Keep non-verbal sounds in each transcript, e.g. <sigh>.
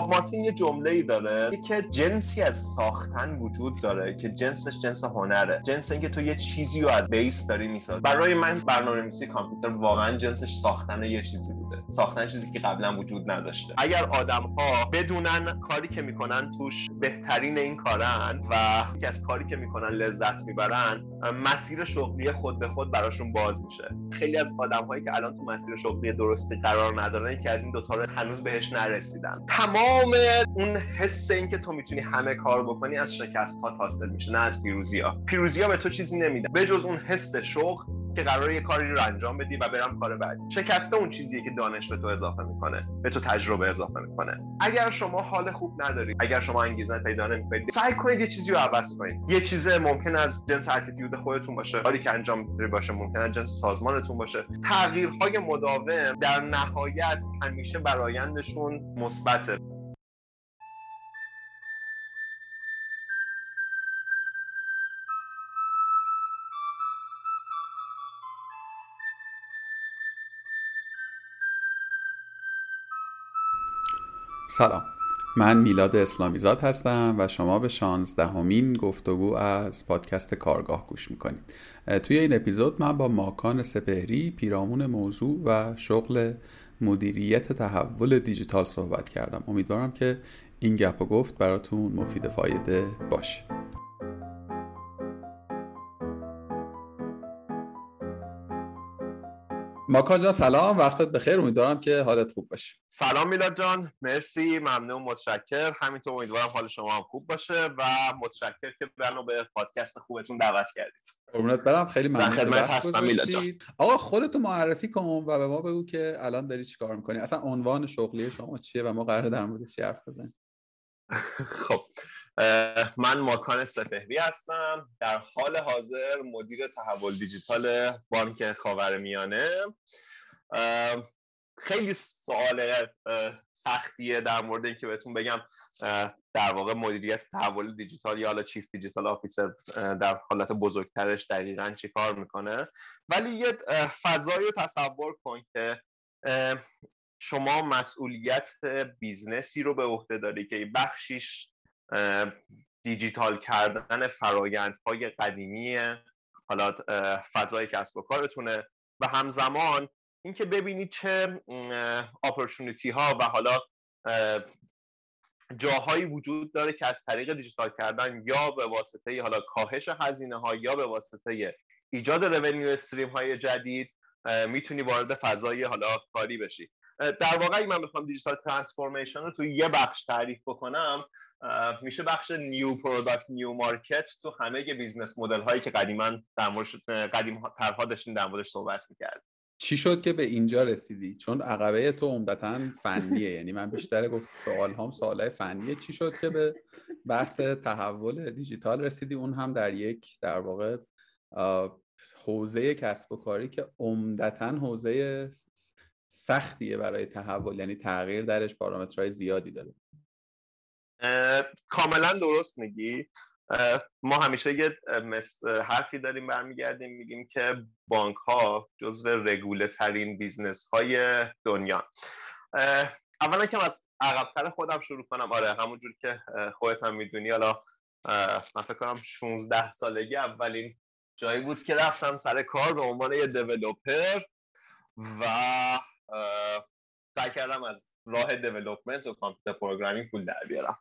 باب مارتین یه جمله ای داره که جنسی از ساختن وجود داره که جنسش جنس هنره جنس اینکه تو یه چیزی رو از بیس داری می‌سازی. برای من برنامه‌نویسی کامپیوتر واقعا جنسش ساختن یه چیزی بوده. ساختن چیزی که قبلا وجود نداشته. اگر آدم ها بدونن کاری که می‌کنن توش بهترین این کارن و یکی از کاری که می‌کنن لذت می‌برن مسیر شغلی خود به خود براشون باز میشه. خیلی از آدم هایی که الان تو مسیر شغلی درستی قرار ندارن که از این دوتا هنوز بهش نرسیدن. تمام اون حس این که تو می‌تونی همه کار بکنی از شکست ها حاصل میشه نه از پیروزی ها پیروزی ها به تو چیزی نمیده به جز اون حس شغل که قرار یه کاری رو انجام بدی و برم کار بعدی. شکسته اون چیزیه که دانش به تو اضافه می‌کنه به تو تجربه اضافه می‌کنه. اگر شما حال خوب ندارید اگر شما انگیزه پیدا نمی‌کنید سعی کنید یه چیزی رو عوض کنید. یه چیز ممکن از جنس اتیتیود خودتون باشه. کاری که انجام باشه ممکن از جنس سازمانتون باشه. تغییرهای مداوم در نهایت همیشه برایندشون مثبته. سلام. من میلاد اسلامیزاد هستم و شما به شانزدهمین گفتگو از پادکست کارگاه گوش می‌کنید. توی این اپیزود من با ماکان سپهری پیرامون موضوع و شغل مدیریت تحول دیجیتال صحبت کردم. امیدوارم که این گپ و گفت براتون مفید فایده باشه. ماکان جان سلام. وقتت بخیر. امیدوارم که حالت خوب باشه. سلام میلاد جان. مرسی. ممنون. متشکر. همینطور امیدوارم حال شما هم خوب باشه و متشکر که منو به پادکست خوبتون دعوت کردید. قربونت برم. خیلی ممنون خدمت هستم میلاد جان. آقا خودتو معرفی کن و به ما بگو که الان داری چیکار می‌کنی؟ اصلا عنوان شغلی شما چیه و ما قراره در موردش حرف بزنیم؟ خب. من ماکان سپهری هستم. در حال حاضر مدیر تحول دیجیتال بانک خاورمیانه. خیلی سوال سختیه در مورد اینکه بهتون بگم در واقع مدیریت تحول دیجیتال یا حالا chief digital officer در حالت بزرگترش دقیقا چی کار می‌کنه. ولی یه فضایی رو تصور کن که شما مسئولیت business ی رو به عهده داری که بخشیش دیجیتال کردن فرایندهای قدیمی حالا فضای کسب و کارتونه. و همزمان اینکه ببینید چه opportunity ها و حالا جاهایی وجود داره که از طریق دیجیتال کردن یا به واسطه حالا کاهش هزینه ها یا به واسطه ایجاد revenue stream های جدید می‌تونی وارد فضای حالا کاری بشی. در واقع من بخوام digital transformation رو تو یه بخش تعریف بکنم میشه بخش new product new market تو همه business model هایی که قدیما در مورد قدیم ترها داشتیم در موردش صحبت می‌کرد چی شد که به اینجا رسیدی؟ چون عقبه تو عمدتا فنیه یعنی من بیشتر گفت سوال هم سوال فنیه. چی شد که به بحث تحول دیجیتال رسیدی؟ اون هم در یک در واقع حوزه کسب و کاری که عمدتا حوزه سختیه برای تحول یعنی تغییر درش پارامترهای زیادی داره. کاملا درست میگی. ما همیشه یه حرفی داریم برمیگردیم میگیم که بانک ها جزو رگوله ترین business های دنیا اولا که از عقبتر خودم شروع کنم. آره همونجور که خودت هم می‌دونی. حالا من فکر کنم 16 سالگی اولین جایی بود که رفتم سر کار به عنوان یه developer و سعی کردم از راه development و computer programming پول در بیارم.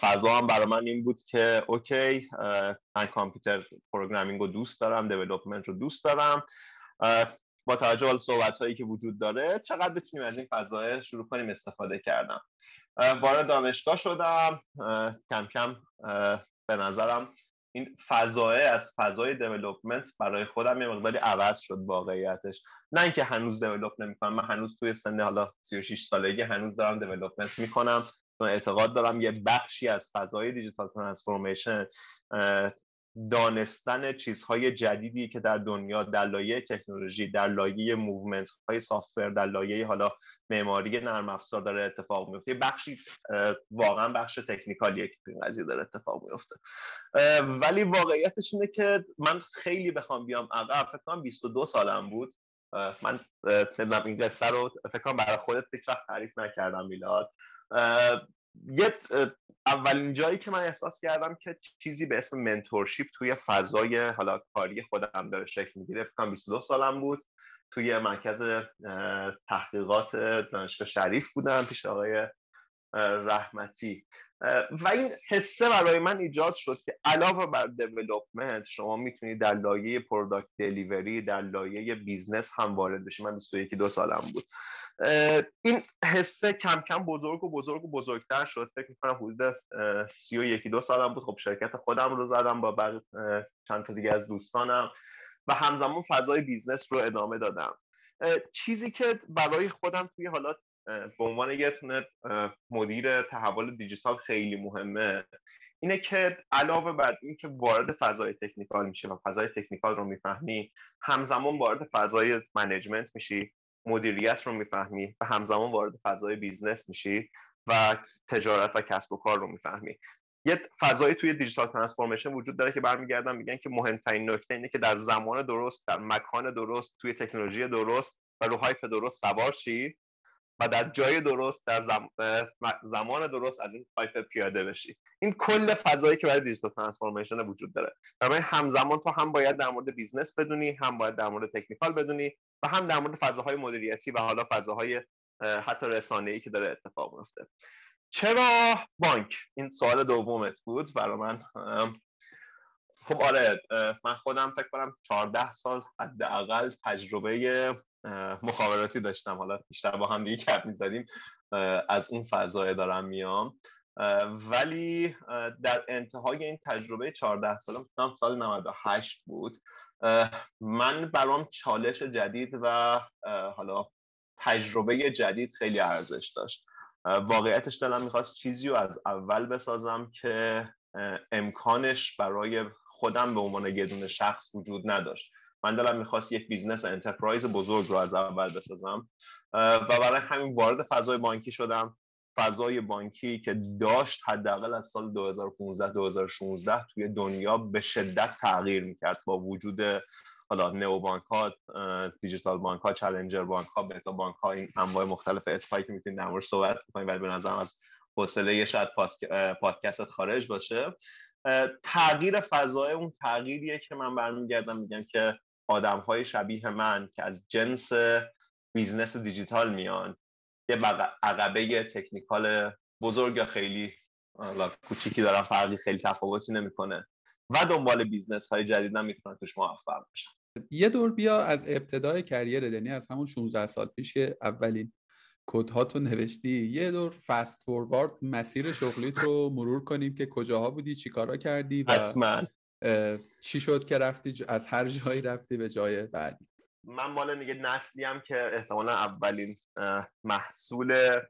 فضا هم برای من این بود که okay من computer programming رو دوست دارم development رو دوست دارم. با توجه به صحبت هایی که وجود داره چقدر بتونیم از این فضای شروع کنیم استفاده کردم وارد دانشگاه شدم. کم کم به نظرم این فضای از فضای development برای خودم یه مقداری عوض شد واقعیتش. نه اینکه هنوز develop نمی‌کنم من هنوز توی سن حالا 36 سالگی هنوز دارم development می‌کنم. چون اعتقاد دارم یه بخشی از فضای digital transformation دانستن چیزهای جدیدی که در دنیا در لایه تکنولوژی در لایه movement های software در لایه حالا معماری نرم افزار داره اتفاق میفته بخشی واقعا بخش technical یه که این قضیه داره اتفاق میفته ولی واقعیتش اینه که من خیلی بخوام بیام عقب. فکر کنم 22 سالم بود. من این قصه رو فکر کنم برای خودت فکر تعریف نکردم میلاد. یه اولین جایی که من احساس کردم که چیزی به اسم mentorship توی فضای حالا کاری خودم داره شکل می‌گیره فکر 22 سالم بود. توی مرکز تحقیقات دانشگاه شریف بودم پیش آقای رحمتی. و این حسه برای من ایجاد شد که علاوه بر development شما می‌تونید در لایه product delivery در لایه business هم وارد بشید من 21 دو سالم بود. این حسه کم کم بزرگ و بزرگ و بزرگتر شد. فکر می‌کنم حدود سی و یکی دو سالم بود. خب شرکت خودم رو زدم با بعد چند تا دیگه از دوستانم و همزمان فضای business رو ادامه دادم. چیزی که برای خودم توی حالات به عنوان یه مدیر تحول دیجیتال خیلی مهمه. اینه که علاوه بر اینکه وارد فضای technical میشه و فضای technical رو می‌فهمی همزمان وارد فضای management میشی مدیریت رو می‌فهمی و همزمان وارد فضای business میشی و تجارت و کسب و کار رو می‌فهمی. یه فضایی توی digital transformation وجود داره که برمیگردن میگن که مهمترین نکته اینه که در زمان درست در مکان درست توی تکنولوژی درست و رو hype درست سوار شی. و در جای درست در زمان درست از این hype پیاده بشی. این کل فضایی که برای digital transformation وجود داره. برای همزمان تو هم باید در مورد business بدونی هم باید در مورد technical بدونی و هم در مورد فضاهای مدیریتی و حالا فضاهای حتی رسانه‌ای که داره اتفاق میفته چرا بانک؟ این سوال دومت بود برای من. خب آره من خودم فکر کنم 14 سال حداقل تجربه مخابراتی داشتم. حالا بیشتر با هم دیگه گپ می‌زدیم. از اون فضای دارم میام. ولی در انتهای این تجربه 14 سالم سال 98 بود من برام چالش جدید و حالا تجربه جدید خیلی ارزش داشت. واقعیتش دلم می‌خواست چیزی رو از اول بسازم که امکانش برای خودم به عنوان یه شخص وجود نداشت. من دلم می‌خواست یک business enterprise بزرگ رو از اول بسازم. و برای همین وارد فضای بانکی شدم. فضای بانکی که داشت حداقل از سال 2015 2016 توی دنیا به شدت تغییر می‌کرد با وجود حالا نئو بانک ها دیجیتال بانک ها چالنجر بانک ها بتا بانک ها این انواع مختلف اسپای که می‌تونید در مورد صحبت کنید ولی به نظرم از حوصله شاید پادکست خارج باشه. تغییر فضای اون تغییریه که من برمیگردم میگم که آدم های شبیه من که از جنس business دیجیتال میان یه عقبه technical بزرگ یا خیلی کوچیکی دارن فرقی خیلی تفاوتی نمی‌کنه و دنبال business های جدید هم می‌تونن توش موفق بشن. یه دور بیا از ابتدای career یعنی از همون 16 سال پیش که اولین کدهاتو نوشتی یه دور fast forward مسیر شغلیت رو مرور کنیم که کجاها بودی چیکارا کردی و حتما. چی شد که رفتی از هر جایی رفتی به جای بعدی؟ من مال نگه نسلی هم که احتمالا اولین محصول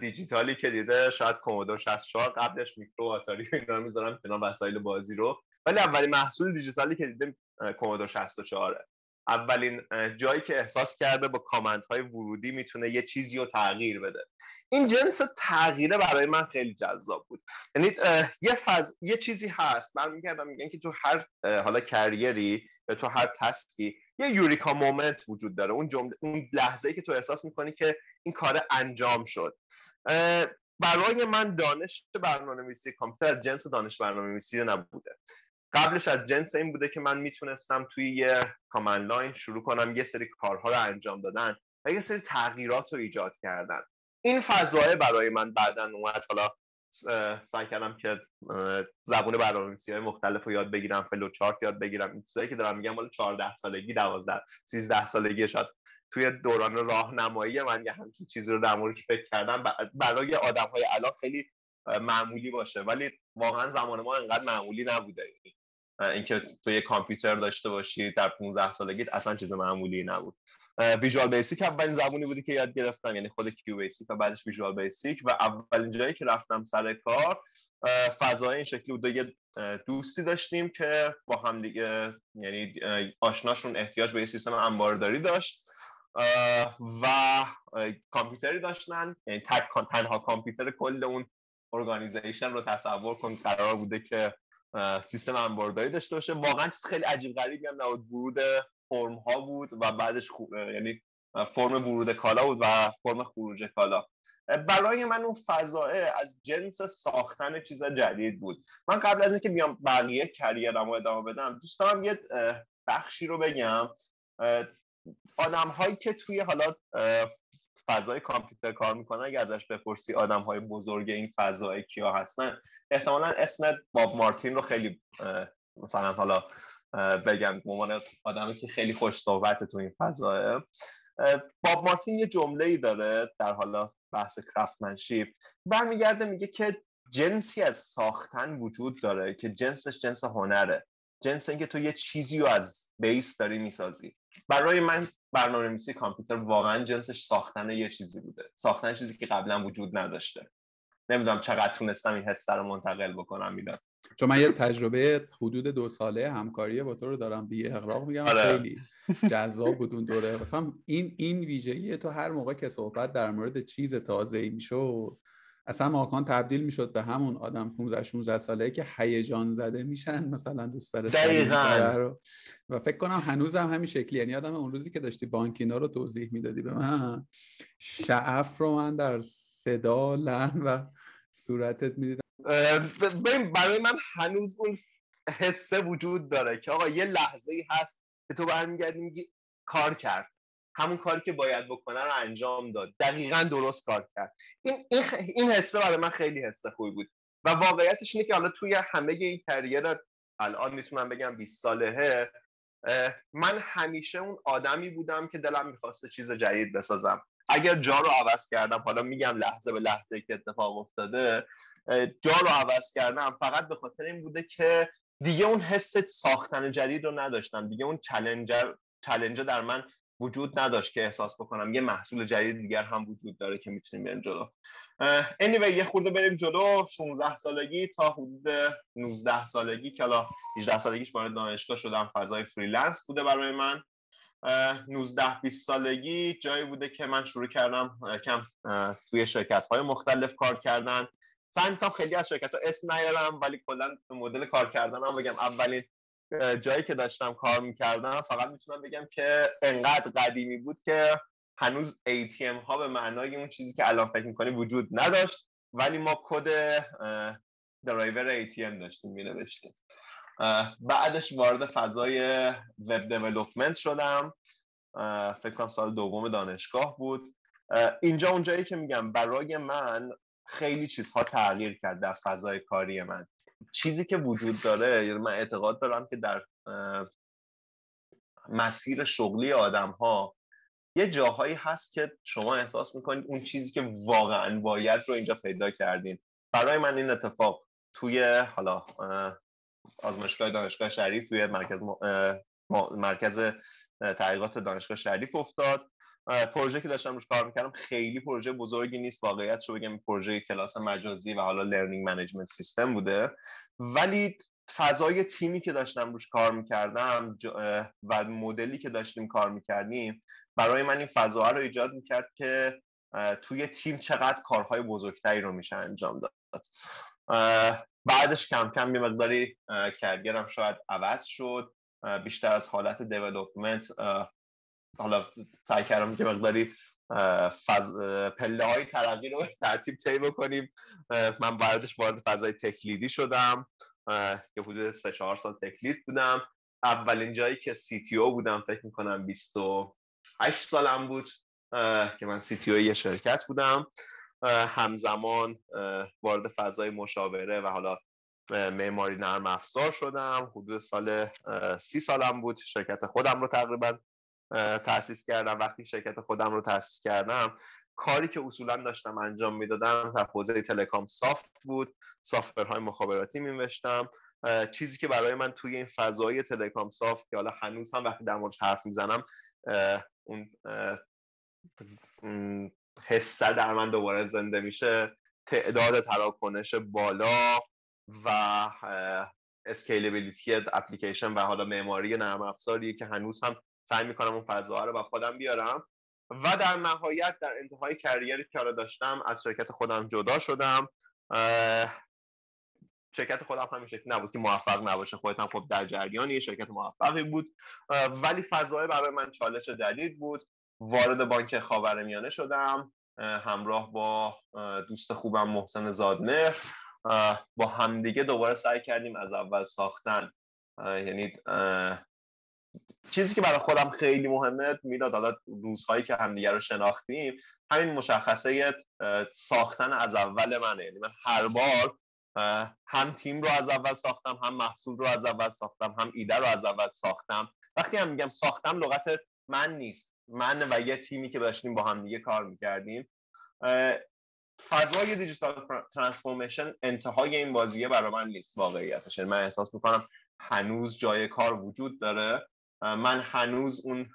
دیجیتالی که دیده شاید کومودور 64 قبلش میکرو آتاری اینا می‌ذارم کنار وسایل بازی رو. ولی اولین محصول دیجیتالی که دیده کومودور 64 اولین جایی که احساس کرده با کامنت های ورودی می‌تونه یه چیزی رو تغییر بده. این جنس تغییره برای من خیلی جذاب بود. یعنی یه فاز یه چیزی هست. برمیگردن میگن که تو هر حالا career ی یا تو هر task ی یه eureka moment وجود داره. اون جمله اون لحظه ای که تو احساس می‌کنی که این کار انجام شد. برای من دانش برنامه نویسی کامپیوتر از جنس دانش برنامه نویسی نبوده. قبلش از جنس این بوده که من می‌تونستم توی یه command line شروع کنم یه سری کارها رو انجام دادن و یه سری تغییرات رو ایجاد کردن. این فضایه برای من بعدا اومد. حالا سعی کردم که زبون برنامه‌نویسی های مختلف رو یاد بگیرم فلو چارت یاد بگیرم. این چیزایی که دارم میگم مال 14 سالگی 12 13 سالگی شاید توی دوران راهنمایی من یه همچین چیزی رو در موردش فکر کردم. برای آدم های الان خیلی معمولی باشه. ولی واقعا زمان ما انقدر معمولی نبوده. اینکه تو یه کامپیوتر داشته باشی در 15 سالگیت اصلا چیز معمولی نبود. Visual Basic اولین زبونی بوده که یاد گرفتم یعنی خود QBasic و بعدش Visual Basic و اولین جایی که رفتم سر کار فضای این شکلی بود. یه دوستی داشتیم که با هم دیگه یعنی آشناشون احتیاج به یه سیستم انبارداری داشت. و کامپیوتری داشتن. یعنی تنها کامپیوتر کل اون organization رو تصور کن قرار بوده که سیستم انبارداری داشته باشه. واقعا چیز خیلی عجیب غریبی هم نبود ورود فرم ها بود و بعدش خو... یعنی فرم ورود کالا بود و فرم خروج کالا. برای من اون فضاه از جنس ساختن چیز جدید بود. من قبل از اینکه بیام بقیه کریرم و ادامه بدم دوست دارم یه بخشی رو بگم. آدم هایی که توی حالا فضای کامپیوتر کار می‌کنن اگه ازش بپرسی آدم های بزرگ این فضای کیا هستن احتمالا اسم باب مارتین رو خیلی مثلا حالا بگم به آدمی که خیلی خوش صحبت تو این فضاه باب مارتین یه جمله ای داره در حالا بحث کرفتمنشیپ برمیگرده میگه که جنسی از ساختن وجود داره که جنسش جنس هنره. جنس اینکه تو یه چیزی رو از بیس داری می‌سازی. برای من برنامه نویسی کامپیوتر واقعا جنسش ساختن یه چیزی بوده. ساختن چیزی که قبلا وجود نداشته. نمی‌دونم چقدر تونستم این حس رو منتقل بکنم می‌داد چون من یه تجربه حدود دو ساله همکاری با تو رو دارم بی اقراق میگم آره. خیلی جذاب بود اون دوره. مثلا این این ویژگی تو هر موقع که صحبت در مورد چیز تازه ای می‌شد اصلا ماکان تبدیل می‌شد به همون آدم 15 16 ساله که هیجان زده میشن مثلا دوست داره و فکر کنم هنوزم هم همین شکلی یعنی آدم اون روزی که داشتی بانکینا رو توضیح می‌دادی به من شعف رو من در صدا لحن و صورتت می‌دیدم. برای من هنوز اون حسه وجود داره که آقا یه لحظه ای هست که تو برمیگردی میگی کار کرد. همون کاری که باید بکنه رو انجام داد. دقیقا درست کار کرد. این این, این حسه برای من خیلی حسه خوبی بود. و واقعیتش اینه که حالا توی همه این کریر الان می‌تونم بگم 20 سالهه من همیشه اون آدمی بودم که دلم می‌خواسته چیز جدید بسازم. اگر جا رو عوض کردم حالا میگم لحظه به لحظه که اتفاق افتاده جا رو عوض کردم. فقط به خاطر این بوده که دیگه اون حس ساختن جدید رو نداشتم. دیگه اون چلنجر چلنجر در من وجود نداشت که احساس بکنم. یه محصول جدید دیگر هم وجود داره که می‌تونیم بریم جلو. anyway یه خورده بریم جلو. 16 سالگی تا حدود 19 سالگی. که حالا 18 سالگیش وارد دانشگاه شدم. فضای freelance بوده برای من. 19 20 سالگی جایی بوده که من شروع کردم کم توی شرکت های مختلف کار کردن. سعی می‌کنم خیلی از شرکت ها اسم نیارم ولی کلا مدل کار کردنم بگم. اولین جایی که داشتم کار می‌کردم فقط می‌تونم بگم که انقدر قدیمی بود که هنوز ATM ها به معنای اون چیزی که الان فکر می‌کنی وجود نداشت ولی ما کد درایور ATM داشتیم مینوشتیم. بعدش وارد فضای وب دیولپمنت شدم. فکر کنم سال دوم دانشگاه بود. اینجا اونجایی که میگم برای من خیلی چیزها تغییر کرد در فضای کاری من. چیزی که وجود داره یعنی من اعتقاد دارم که در مسیر شغلی آدم ها یه جاهایی هست که شما احساس می‌کنید اون چیزی که واقعا باید رو اینجا پیدا کردین. برای من این اتفاق توی حالا آزمایشگاه دانشگاه شریف توی مرکز مرکز تحقیقات دانشگاه شریف افتاد. پروژه که داشتم روش کار می‌کردم خیلی پروژه بزرگی نیست. واقعیت رو بگم پروژه کلاس مجازی و حالا learning management system بوده. ولی فضای تیمی که داشتم روش کار می‌کردم و مدلی که داشتیم کار می‌کردیم برای من این فضا رو ایجاد می‌کرد که توی تیم چقدر کارهای بزرگتری رو میشه انجام داد. بعدش کم کم یه مقداری کرگرم شاید عوض شد. بیشتر از حالت دیولوپمنت حالا سعی کردم که مقداری فز... پله های ترقی رو <laughs> ترتیب طی بکنیم. من بعدش وارد فضای تکلیدی شدم. که حدود سه چهار سال تکلید بودم. اولین جایی که سی تی او بودم فکر می‌کنم 28 سالم بود که من سی تی او یه شرکت بودم. همزمان وارد فضای مشاوره و حالا معماری نرم افزار شدم. حدود سال سی سالم بود. شرکت خودم رو تقریبا تاسیس کردم. وقتی شرکت خودم رو تاسیس کردم کاری که اصولا داشتم انجام می‌دادم در حوزه تلکام سافت بود. های مخابراتی می‌نوشتم. چیزی که برای من توی این فضای telecom soft که حالا هنوز هم وقتی در موردش حرف می‌زنم اون حسه در من دوباره زنده میشه. تعداد تراکنش بالا و scalability application و حالا معماری نرم افزاری که هنوز هم سعی می‌کنم اون فضاها رو با خودم بیارم. و در نهایت در انتهای career ی که داشتم از شرکت خودم جدا شدم. شرکت خودم همین شکل نبود که موفق نباشه. خودت هم خب در جریانی شرکت موفقی بود. ولی فضای برای من چالش جدید بود. وارد بانک خاورمیانه شدم. همراه با دوست خوبم محسن زادمهر. با همدیگه دوباره سعی کردیم از اول ساختن. یعنی چیزی که برای خودم خیلی مهمه میلاد حالا روزهایی که همدیگه رو شناختیم همین مشخصه ساختن از اول منه. یعنی من هر بار هم تیم رو از اول ساختم هم محصول رو از اول ساختم هم ایده رو از اول ساختم. وقتی هم میگم ساختم لغت من نیست. من و یه تیمی که داشتیم با هم دیگه کار می‌کردیم. فضای دیجیتال ترانسفورمیشن انتهای این بازیه برای من نیست واقعیتش. من احساس می‌کنم هنوز جای کار وجود داره. من هنوز اون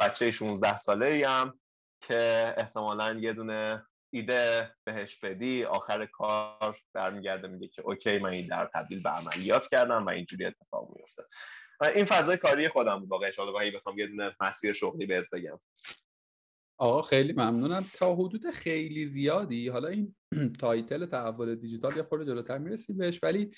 بچه 16 ساله ایم که احتمالا یه دونه ایده بهش بدی آخر کار برمیگرده میگه که okay من این رو تبدیل به عملیات کردم و اینجوری اتفاق میفته این فضای کاری خودم بود واقعا. الان بخوام یه دونه مسیر شغلی بهت بگم. آقا خیلی ممنونم. تا حدود خیلی زیادی حالا این <clears throat> title تحول دیجیتال یه خورده جلوتر می‌رسیم بهش ولی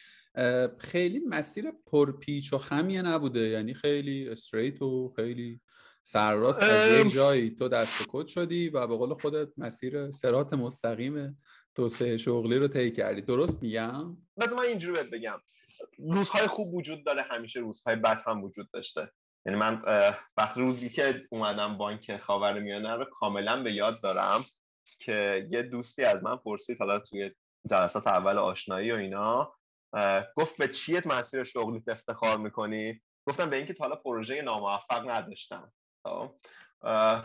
خیلی مسیر پرپیچ و خمیه نبوده. یعنی خیلی straight و خیلی سرراست از یه جایی تو دست کد شدی و به قول خودت مسیر سرات مستقیم توسعه شغلی رو طی کردی. درست میگم؟ بس من اینجوری بهت بگم. روزهای خوب وجود داره همیشه روزهای بد هم وجود داشته. یعنی من وقت روزی که اومدم بانک خاورمیانه رو کاملا به یاد دارم که یه دوستی از من پرسید حالا توی جلسات اول آشنایی و اینا گفت به چیت مسیر شغلیت افتخار می‌کنی؟ گفتم به اینکه تا حالا پروژه ناموفق نداشتم. خب؟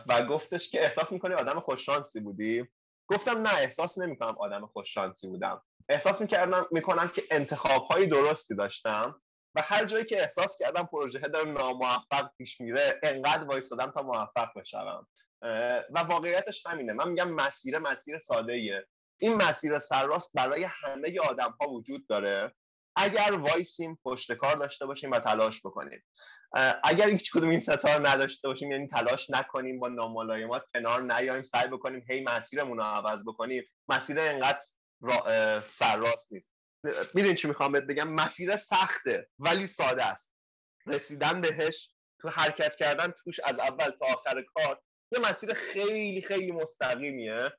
و گفتش که احساس می‌کنی آدم خوششانسی بودی؟ گفتم نه احساس نمی‌کنم آدم خوششانسی بودم. احساس می‌کردم می‌کنم که انتخاب درستی داشتم. و هر جایی که احساس کردم پروژه در ناموفق پیش میره انقدر وایستادم تا موفق بشوم و واقعیتش همینه. من میگم مسیر مسیر ساده ایه. این مسیر سرراست برای همه آدم ها وجود داره. اگر وایسیم پشت کار داشته باشیم و تلاش بکنیم. اگر هیچ کدوم این ستار نداشته باشیم یعنی تلاش نکنیم با ناملایمات کنار نیایم سعی بکنیم هی مسیرمون رو عوض بکنیم. مسیر انقدر سرراست نیست. می‌دونی چی می‌خوام بهت بگم؟ مسیر سخته ولی ساده است. رسیدن بهش تو حرکت کردن توش از اول تا آخر کار یه مسیر خیلی خیلی مستقیمیه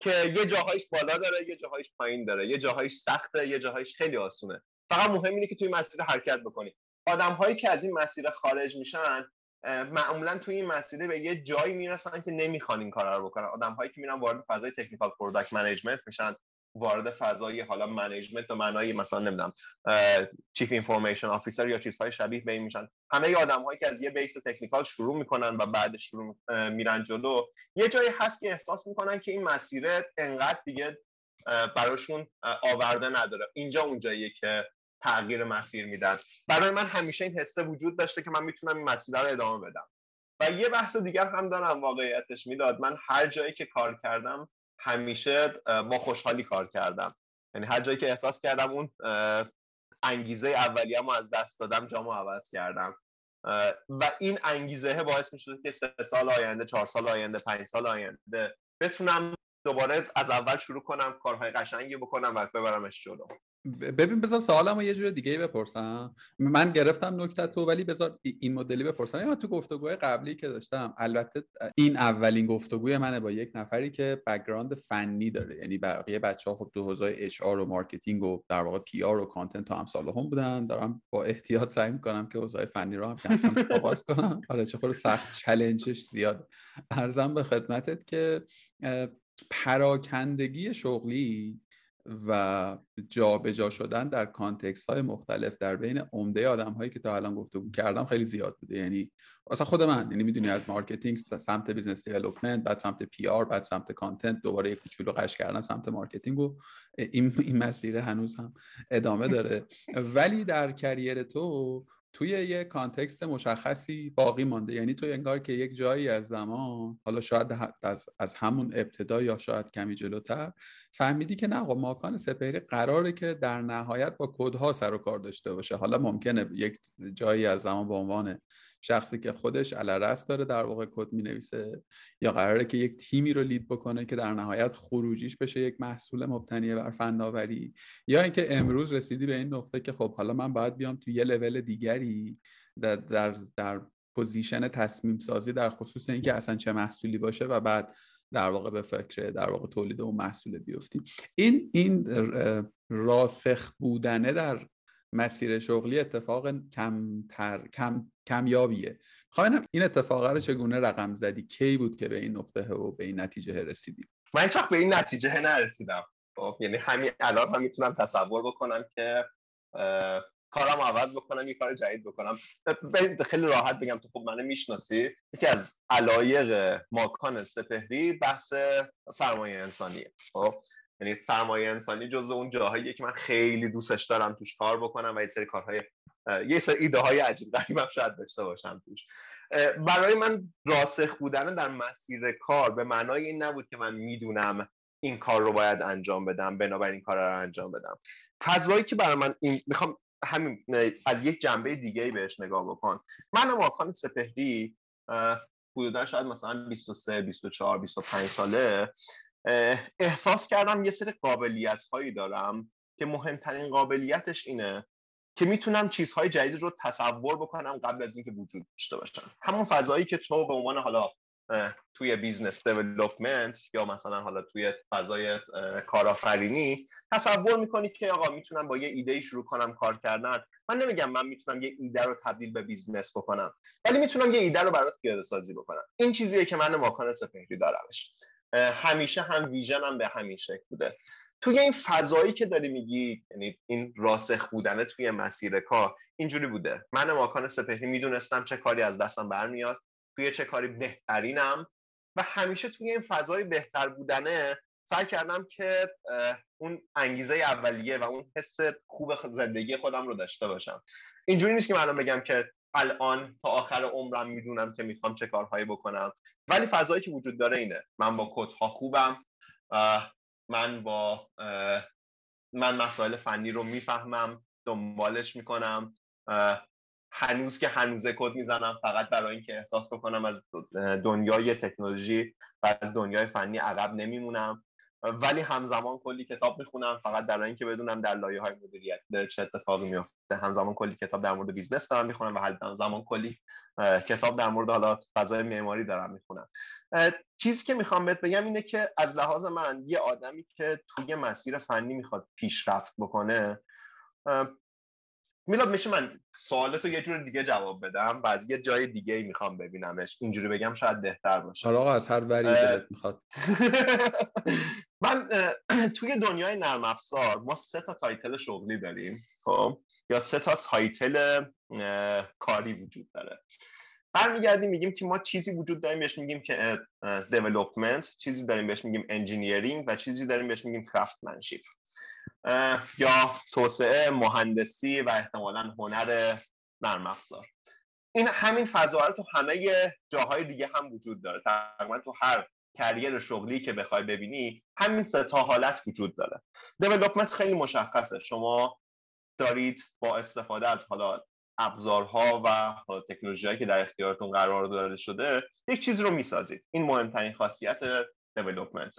که یه جاهایش بالا داره یه جاهایش پایین داره یه جاهایش سخته یه جاهایش خیلی آسونه. فقط مهم اینه که توی مسیر حرکت بکنی. آدم هایی که از این مسیر خارج میشن معمولا توی این مسیر به یه جایی می‌رسن که نمی‌خوان این کار رو بکنن. آدم هایی که میرن وارد فضای technical product management میشن. وارد فضای حالا management به معنای مثلا نمی‌دونم chief information officer یا چیزهای شبیه به این میشن. همه آدم هایی که از یه base technical شروع می‌کنن و بعد شروع میرن جلو یه جایی هست که احساس می‌کنن که این مسیر انقدر دیگه براشون آورده نداره. اینجا اونجاییه که تغییر مسیر میدن. برای من همیشه این حسه وجود داشته که من می‌تونم این مسیر رو ادامه بدم. و یه بحث دیگر هم دارم واقعیتش می‌داد. من هر جایی که کار کردم همیشه با خوشحالی کار کردم. یعنی هر جایی که احساس کردم اون انگیزه اولیه‌مو از دست دادم جامو عوض کردم. و این انگیزه باعث می که سه سال آینده چهار سال آینده پنج سال آینده بتونم دوباره از اول شروع کنم کارهای قشنگی بکنم و ببرمش جلو. ببین بذار سوالمو یه جور دیگه بپرسم. من گرفتم نکته‌تو ولی بذار این مدلی بپرسم. من تو گفتگوهای قبلی که داشتم البته این اولین گفتگوی منه با یک نفری که background فنی داره. یعنی بقیه بچه ها خب تو حوزه HR و marketing و در واقع PR و content تا هم هم بودن. دارم با احتیاط سعی می‌کنم که حوزه فنی رو هم کم کنم. آره چه سخت challenge ش زیاد. عرضم به خدمتت که پراکندگی شغلی و جابجا جا شدن در context های مختلف در بین عمده آدم هایی که تا الان گفتگو کردم خیلی زیاد بوده. یعنی اصلا خود من یعنی می‌دونی از marketing سمت business development بعد سمت PR بعد سمت content دوباره یک کوچولو غش کردن سمت marketing و این این مسیر هنوز هم ادامه داره. ولی در career تو توی یه context مشخصی باقی مانده. یعنی تو انگار که یک جایی از زمان حالا شاید از, از همون ابتدا یا شاید کمی جلوتر فهمیدی که نه ماکان سپهری قراره که در نهایت با کدها سر و کار داشته باشه. حالا ممکنه یک جایی از زمان به عنوان شخصی که خودش علی‌الرأس داره در واقع کد می نویسه یا قراره که یک تیمی رو lead بکنه که در نهایت خروجیش بشه یک محصول مبتنی بر فناوری یا اینکه امروز رسیدی به این نقطه که خب حالا من باید بیام تو یه لول دیگری در در, در position تصمیم سازی در خصوص اینکه اصلا چه محصولی باشه و بعد در واقع به فکر در واقع تولید و محصول بیفتیم. این این راسخ بودنه در مسیر شغلی اتفاق کمتر کم کمیابیه. خواهیم این اتفاق رو چگونه رقم زدی؟ کی بود که به این نقطه و به این نتیجه رسیدی؟ من هیچ به این نتیجه نرسیدم؟ خب، یعنی همین الان هم می‌تونم تصور بکنم که کارم عوض بکنم یه کار جدید بکنم. خیلی راحت بگم تو خب منو می‌شناسی. یکی از علایق ماکان سپهری بحث سرمایه انسانیه. خب یعنی سرمایه انسانی جزو اون جاهاییه که من خیلی دوستش دارم توش کار بکنم و یه سری کارهای یه سری ایده های عجیب غریبم شاید داشته باشم توش. برای من راسخ بودن در مسیر کار به معنای این نبود که من می‌دونم این کار رو باید انجام بدم بنابراین این کار رو انجام بدم. فضایی که برای من این می‌خوام همین از یک جنبه دیگه بهش نگاه بکن. من ماکان سپهری حدودا شاید مثلا 23 24 25 ساله. احساس کردم یه سری قابلیت هایی دارم که مهمترین قابلیتش اینه که می‌تونم چیزهای جدید رو تصور بکنم قبل از اینکه وجود داشته باشن. همون فضایی که تو به عنوان حالا توی business development یا مثلا حالا توی فضای کارآفرینی تصور می‌کنی که آقا می‌تونم با یه ایده شروع کنم کار کردن. من نمیگم من می‌تونم یه ایده رو تبدیل به business بکنم ولی می‌تونم یه ایده رو برات پیاده سازی بکنم. این چیزیه که من ماکان سپهری دارمش. همیشه هم vision م به همین شکل بوده. توی این فضایی که داری میگی یعنی این راسخ بودنه توی مسیر کار اینجوری بوده. من ماکان سپهری می‌دونستم چه کاری از دستم برمیاد توی چه کاری بهترینم و همیشه توی این فضای بهتر بودنه سعی کردم که اون انگیزه اولیه و اون حس خوب زندگی خودم رو داشته باشم. اینجوری نیست که من بگم که الان تا آخر عمرم می‌دونم که می‌خوام چه کارهایی بکنم. ولی فضایی که وجود داره اینه. من با کدها خوبم. من با من مسائل فنی رو می‌فهمم. دنبالش می‌کنم. هنوز که هنوزه کد می‌زنم فقط برای اینکه احساس بکنم از دنیای تکنولوژی و از دنیای فنی عقب نمیمونم. ولی همزمان کلی کتاب می‌خونم فقط در اینکه بدونم در لایه های مدیریت داره چه اتفاقی میفته همزمان کلی کتاب در مورد business دارم می‌خونم و همزمان کلی کتاب در مورد حالا فضای معماری دارم می‌خونم. چیزی که می‌خوام بهت بگم اینه که از لحاظ من یه آدمی که توی مسیر فنی می‌خواد پیشرفت بکنه میلاد میشه من سوالتو یه جور دیگه جواب بدم و از یه جای دیگه ای می‌خوام ببینمش. اینجوری بگم شاید بهتر باشه. آقا از هر وری می‌خواد. <laughs> من <clears throat> توی دنیای نرم افزار ما سه تا title شغلی داریم خب؟ یا سه تا تایتل کاری وجود داره. برمیگردیم میگیم که ما چیزی وجود داریم بهش میگیم که development چیزی داریم بهش میگیم engineering و چیزی داریم بهش میگیم craftsmanship. یا توسعه مهندسی و احتمالا هنر نرم افزار. این همین فضا تو همه جاهای دیگه هم وجود داره. تقریبا تو هر career شغلی که بخوای ببینی همین سه تا حالت وجود داره. development خیلی مشخصه. شما دارید با استفاده از حالا ابزارها و تکنولوژی که در اختیارتون قرار داده شده یک چیز رو می‌سازید. این مهمترین خاصیت development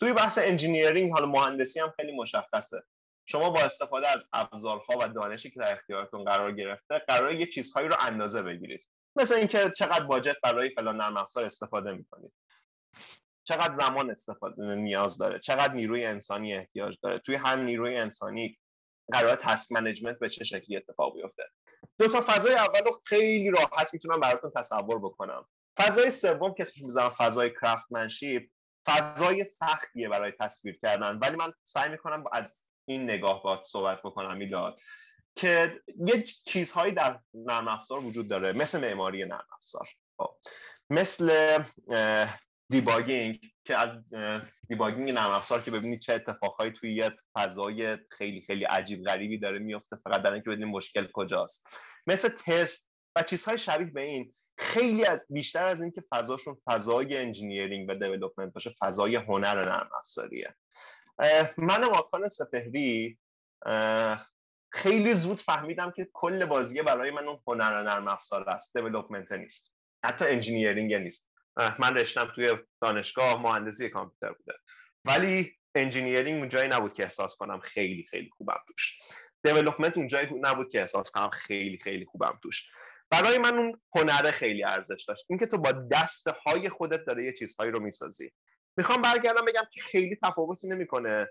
توی بحث engineering حالا مهندسی هم خیلی مشخصه. شما با استفاده از ابزارها و دانشی که در اختیارتون قرار گرفته قرار یه چیزهایی رو اندازه بگیرید. مثل اینکه چقدر budget برای فلان نرم افزار استفاده می‌کنید. چقدر زمان استفاده نیاز داره چقدر نیروی انسانی احتیاج داره توی هر نیروی انسانی قرار task management به چه شکلی اتفاق بیفته. دو تا فضای اول رو خیلی راحت می‌تونم براتون تصور بکنم. فضای سوم که اسمش می‌ذارم فضای craft فضای سختیه برای تصویر کردن. ولی من سعی می‌کنم از این نگاه باید صحبت بکنم میلاد که یه چیزهایی در نرم افزار وجود داره مثل معماری نرم افزار. خب. مثل debugging که از debugging نرم افزار که ببینید چه اتفاقهایی توی یه فضای خیلی خیلی عجیب غریبی داره میفته فقط در اینکه ببینید مشکل کجاست. مثل تست و چیزهای شبیه به این خیلی از بیشتر از اینکه فضاشون فضای engineering و development باشه فضای هنر نرم افزاریه. من ماکان سپهری خیلی زود فهمیدم که کل بازیه برای من اون هنر نرم افزار است development نیست. حتی engineering نیست. من رشتم توی دانشگاه مهندسی کامپیوتر بوده. ولی engineering اون جایی نبود که احساس کنم خیلی خیلی خوبم توش. development اون جایی نبود که احساس کنم خیلی خیلی خوبم توش. برای من اون هنره خیلی ارزش داشت. اینکه تو با دست های خودت داره یه چیزهایی رو می‌سازی. می‌خوام برگردم بگم که خیلی تفاوتی نمی‌کنه.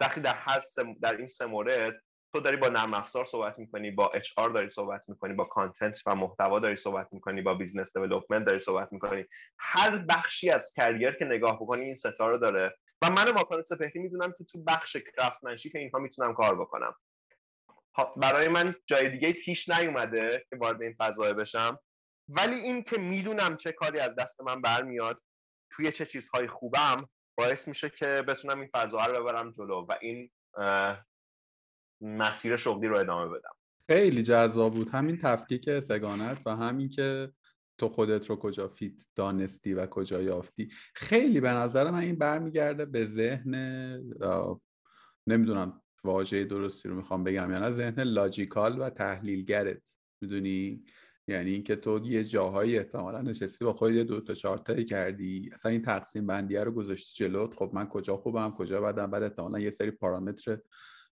وقتی در هر در این سه مورد تو داری با نرم افزار صحبت می‌کنی با HR داری صحبت می‌کنی با content و محتوا داری صحبت می‌کنی با business development داری صحبت می‌کنی. هر بخشی از کریر که نگاه بکنی این ستاره داره. و من ماکان سپهری می‌دونم که تو بخش کرافمنشیپ اینها می‌تونم کار بکنم. برای من جای دیگه پیش نیومده که وارد این فضای بشم. ولی این که می‌دونم چه کاری از دست من برمیاد توی چه چیزهای خوبم باعث میشه که بتونم این فضا رو ببرم جلو. و این مسیر شغلی رو ادامه بدم. خیلی جذاب بود. همین تفکیک سگانت و همین که تو خودت رو کجا fit دانستی و کجا یافتی. خیلی به نظر من این برمیگرده به ذهن نمی‌دونم واژه درستی رو می‌خوام بگم یعنی ذهن logical و تحلیلگرت. می‌دونی؟ یعنی اینکه تو یه جاهایی احتمالا نشستی با خود یه دو تا چهار تایی کردی. اصلا این تقسیم بندیه رو گذاشتی جلوت. خب من کجا خوبم کجا بدم؟ بعد احتمالا یه سری پارامتر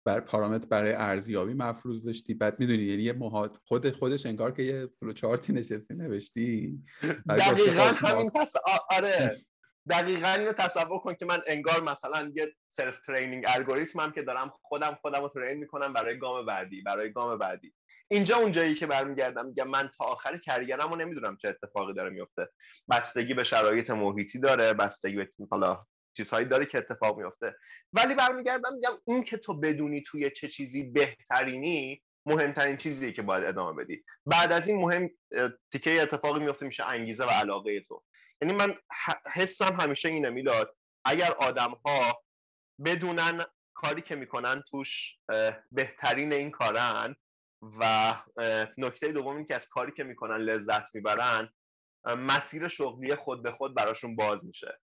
بر پارامتر برای ارزیابی مفروض داشتی. بعد می‌دونی یعنی یه محاد خود خودش انگار که یه فلو چارتی نشستی نوشتی. دقیقا همین پس آره. <laughs> دقیقا اینو تصور کن که من انگار مثلا یه self training الگوریتمم که دارم خودم خودم رو train می‌کنم برای گام بعدی برای گام بعدی. اینجا اونجایی که برمیگردم میگم من تا آخر career م و نمی‌دونم چه اتفاقی داره میفته بستگی به شرایط محیطی داره بستگی به حالا چیزهایی داره که اتفاق میفته ولی برمیگردم میگم این که تو بدونی توی چه چیزی بهترینی مهمترین چیزیه که باید ادامه بدی. بعد از این مهم تیکه اتفاقی میفته میشه انگیزه و علاقه تو. یعنی من حسم همیشه اینه میلاد اگر آدم ها بدونن کاری که می‌کنن توش بهترین این کارن و نکته دوم این که از کاری که می‌کنن لذت می‌برن مسیر شغلی خود به خود براشون باز میشه.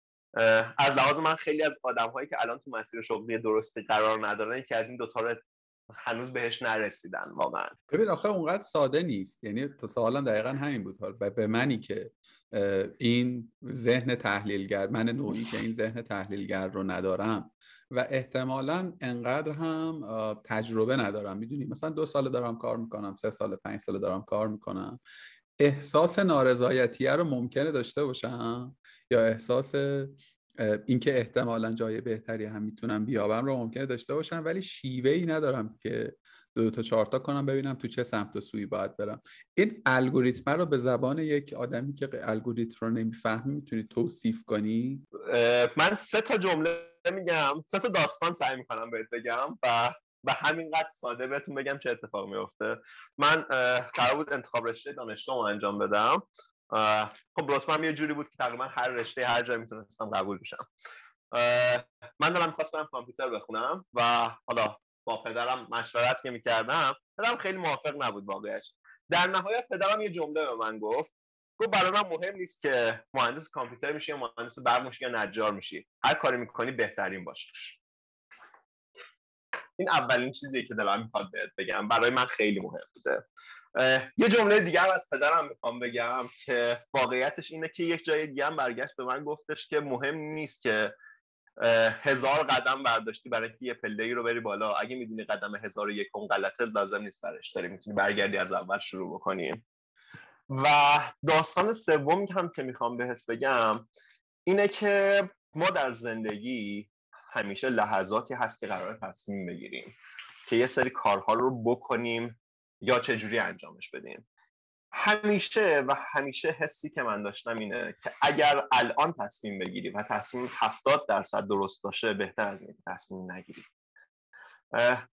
از لحاظ من خیلی از آدم هایی که الان تو مسیر شغلی درستی قرار ندارن که از این دوتا رو هنوز بهش نرسیدن واقعا. ببین آخه اونقدر ساده نیست. یعنی تو سوالا دقیقا همین بود. حال به منی که این ذهن تحلیلگر من نوعی که این ذهن تحلیلگر رو ندارم و احتمالا انقدر هم تجربه ندارم. می‌دونی؟ مثلا دو سال دارم کار می‌کنم سه سال پنج سال دارم کار می‌کنم. احساس نارضایتیه رو ممکنه داشته باشم؟ یا احساس اینکه احتمالا جای بهتری هم می‌تونم بیابم رو ممکنه داشته باشم ولی شیوه ای ندارم که دو تا چهار تا کنم ببینم تو چه سمت و سوی باید برم. این الگوریتم رو به زبان یک آدمی که الگوریتم رو نمی‌فهمی می‌تونی توصیف کنی؟ من سه تا جمله میگم سه تا داستان سعی می‌کنم بهت بگم و به همینقدر ساده بهتون بگم چه اتفاق میفته من قرار بود انتخاب رشته دانشگاه انجام بدم. خب رتبم یه جوری بود که تقریبا هر رشته هر جایی می‌تونستم قبول بشم. من دارم می‌خواست برم کامپیوتر بخونم و حالا با پدرم مشورت که می‌کردم پدرم خیلی موافق نبود واقعش در نهایت پدرم یه جمله به من گفت. گفت برای من مهم نیست که مهندس کامپیوتر میشی یا مهندس برق یا نجار میشی. هر کاری می‌کنی بهترین باش. این اولین چیزی که دلم می‌خواد بهت بگم. برای من خیلی مهم بوده. یه جمله دیگر از پدرم می‌خوام بگم که واقعیتش اینه که یک جای دیگه هم برگشت به من گفتش که مهم نیست که هزار قدم برداشتی برای اینکه یه پله رو بری بالا. اگه می‌دونی قدم هزار و یکم غلطه لازم نیست برش داری. می‌تونی برگردی از اول شروع بکنی. و داستان سوم هم که می‌خوام بهت بگم اینه که ما در زندگی همیشه لحظاتی هست که قرار تصمیم بگیریم که یه سری کارها رو بکنیم یا چجوری انجامش بدیم. همیشه و همیشه حسی که من داشتم اینه که اگر الان تصمیم بگیری و تصمیم 70 درصد درست باشه بهتر از اینکه تصمیم نگیری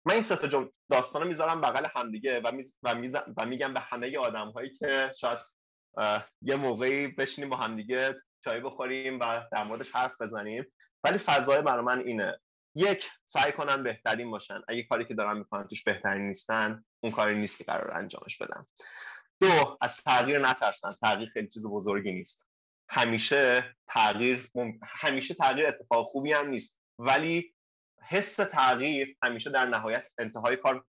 من این سه تا داستان رو می‌ذارم بغل همدیگه و, و, میگم به همه آدم هایی که شاید یه موقعی بشینیم با همدیگه چای بخوریم و در موردش حرف بزنیم. ولی فضای برای من اینه. یک سعی کنن بهترین باشن. اگه کاری که دارن می‌کنن توش بهترین نیستن اون کاری نیست که قرار انجامش بدن. دو از تغییر نترسن. تغییر خیلی چیز بزرگی نیست. همیشه تغییر همیشه تغییر اتفاق خوبی هم نیست. ولی حس تغییر همیشه در نهایت انتهای کار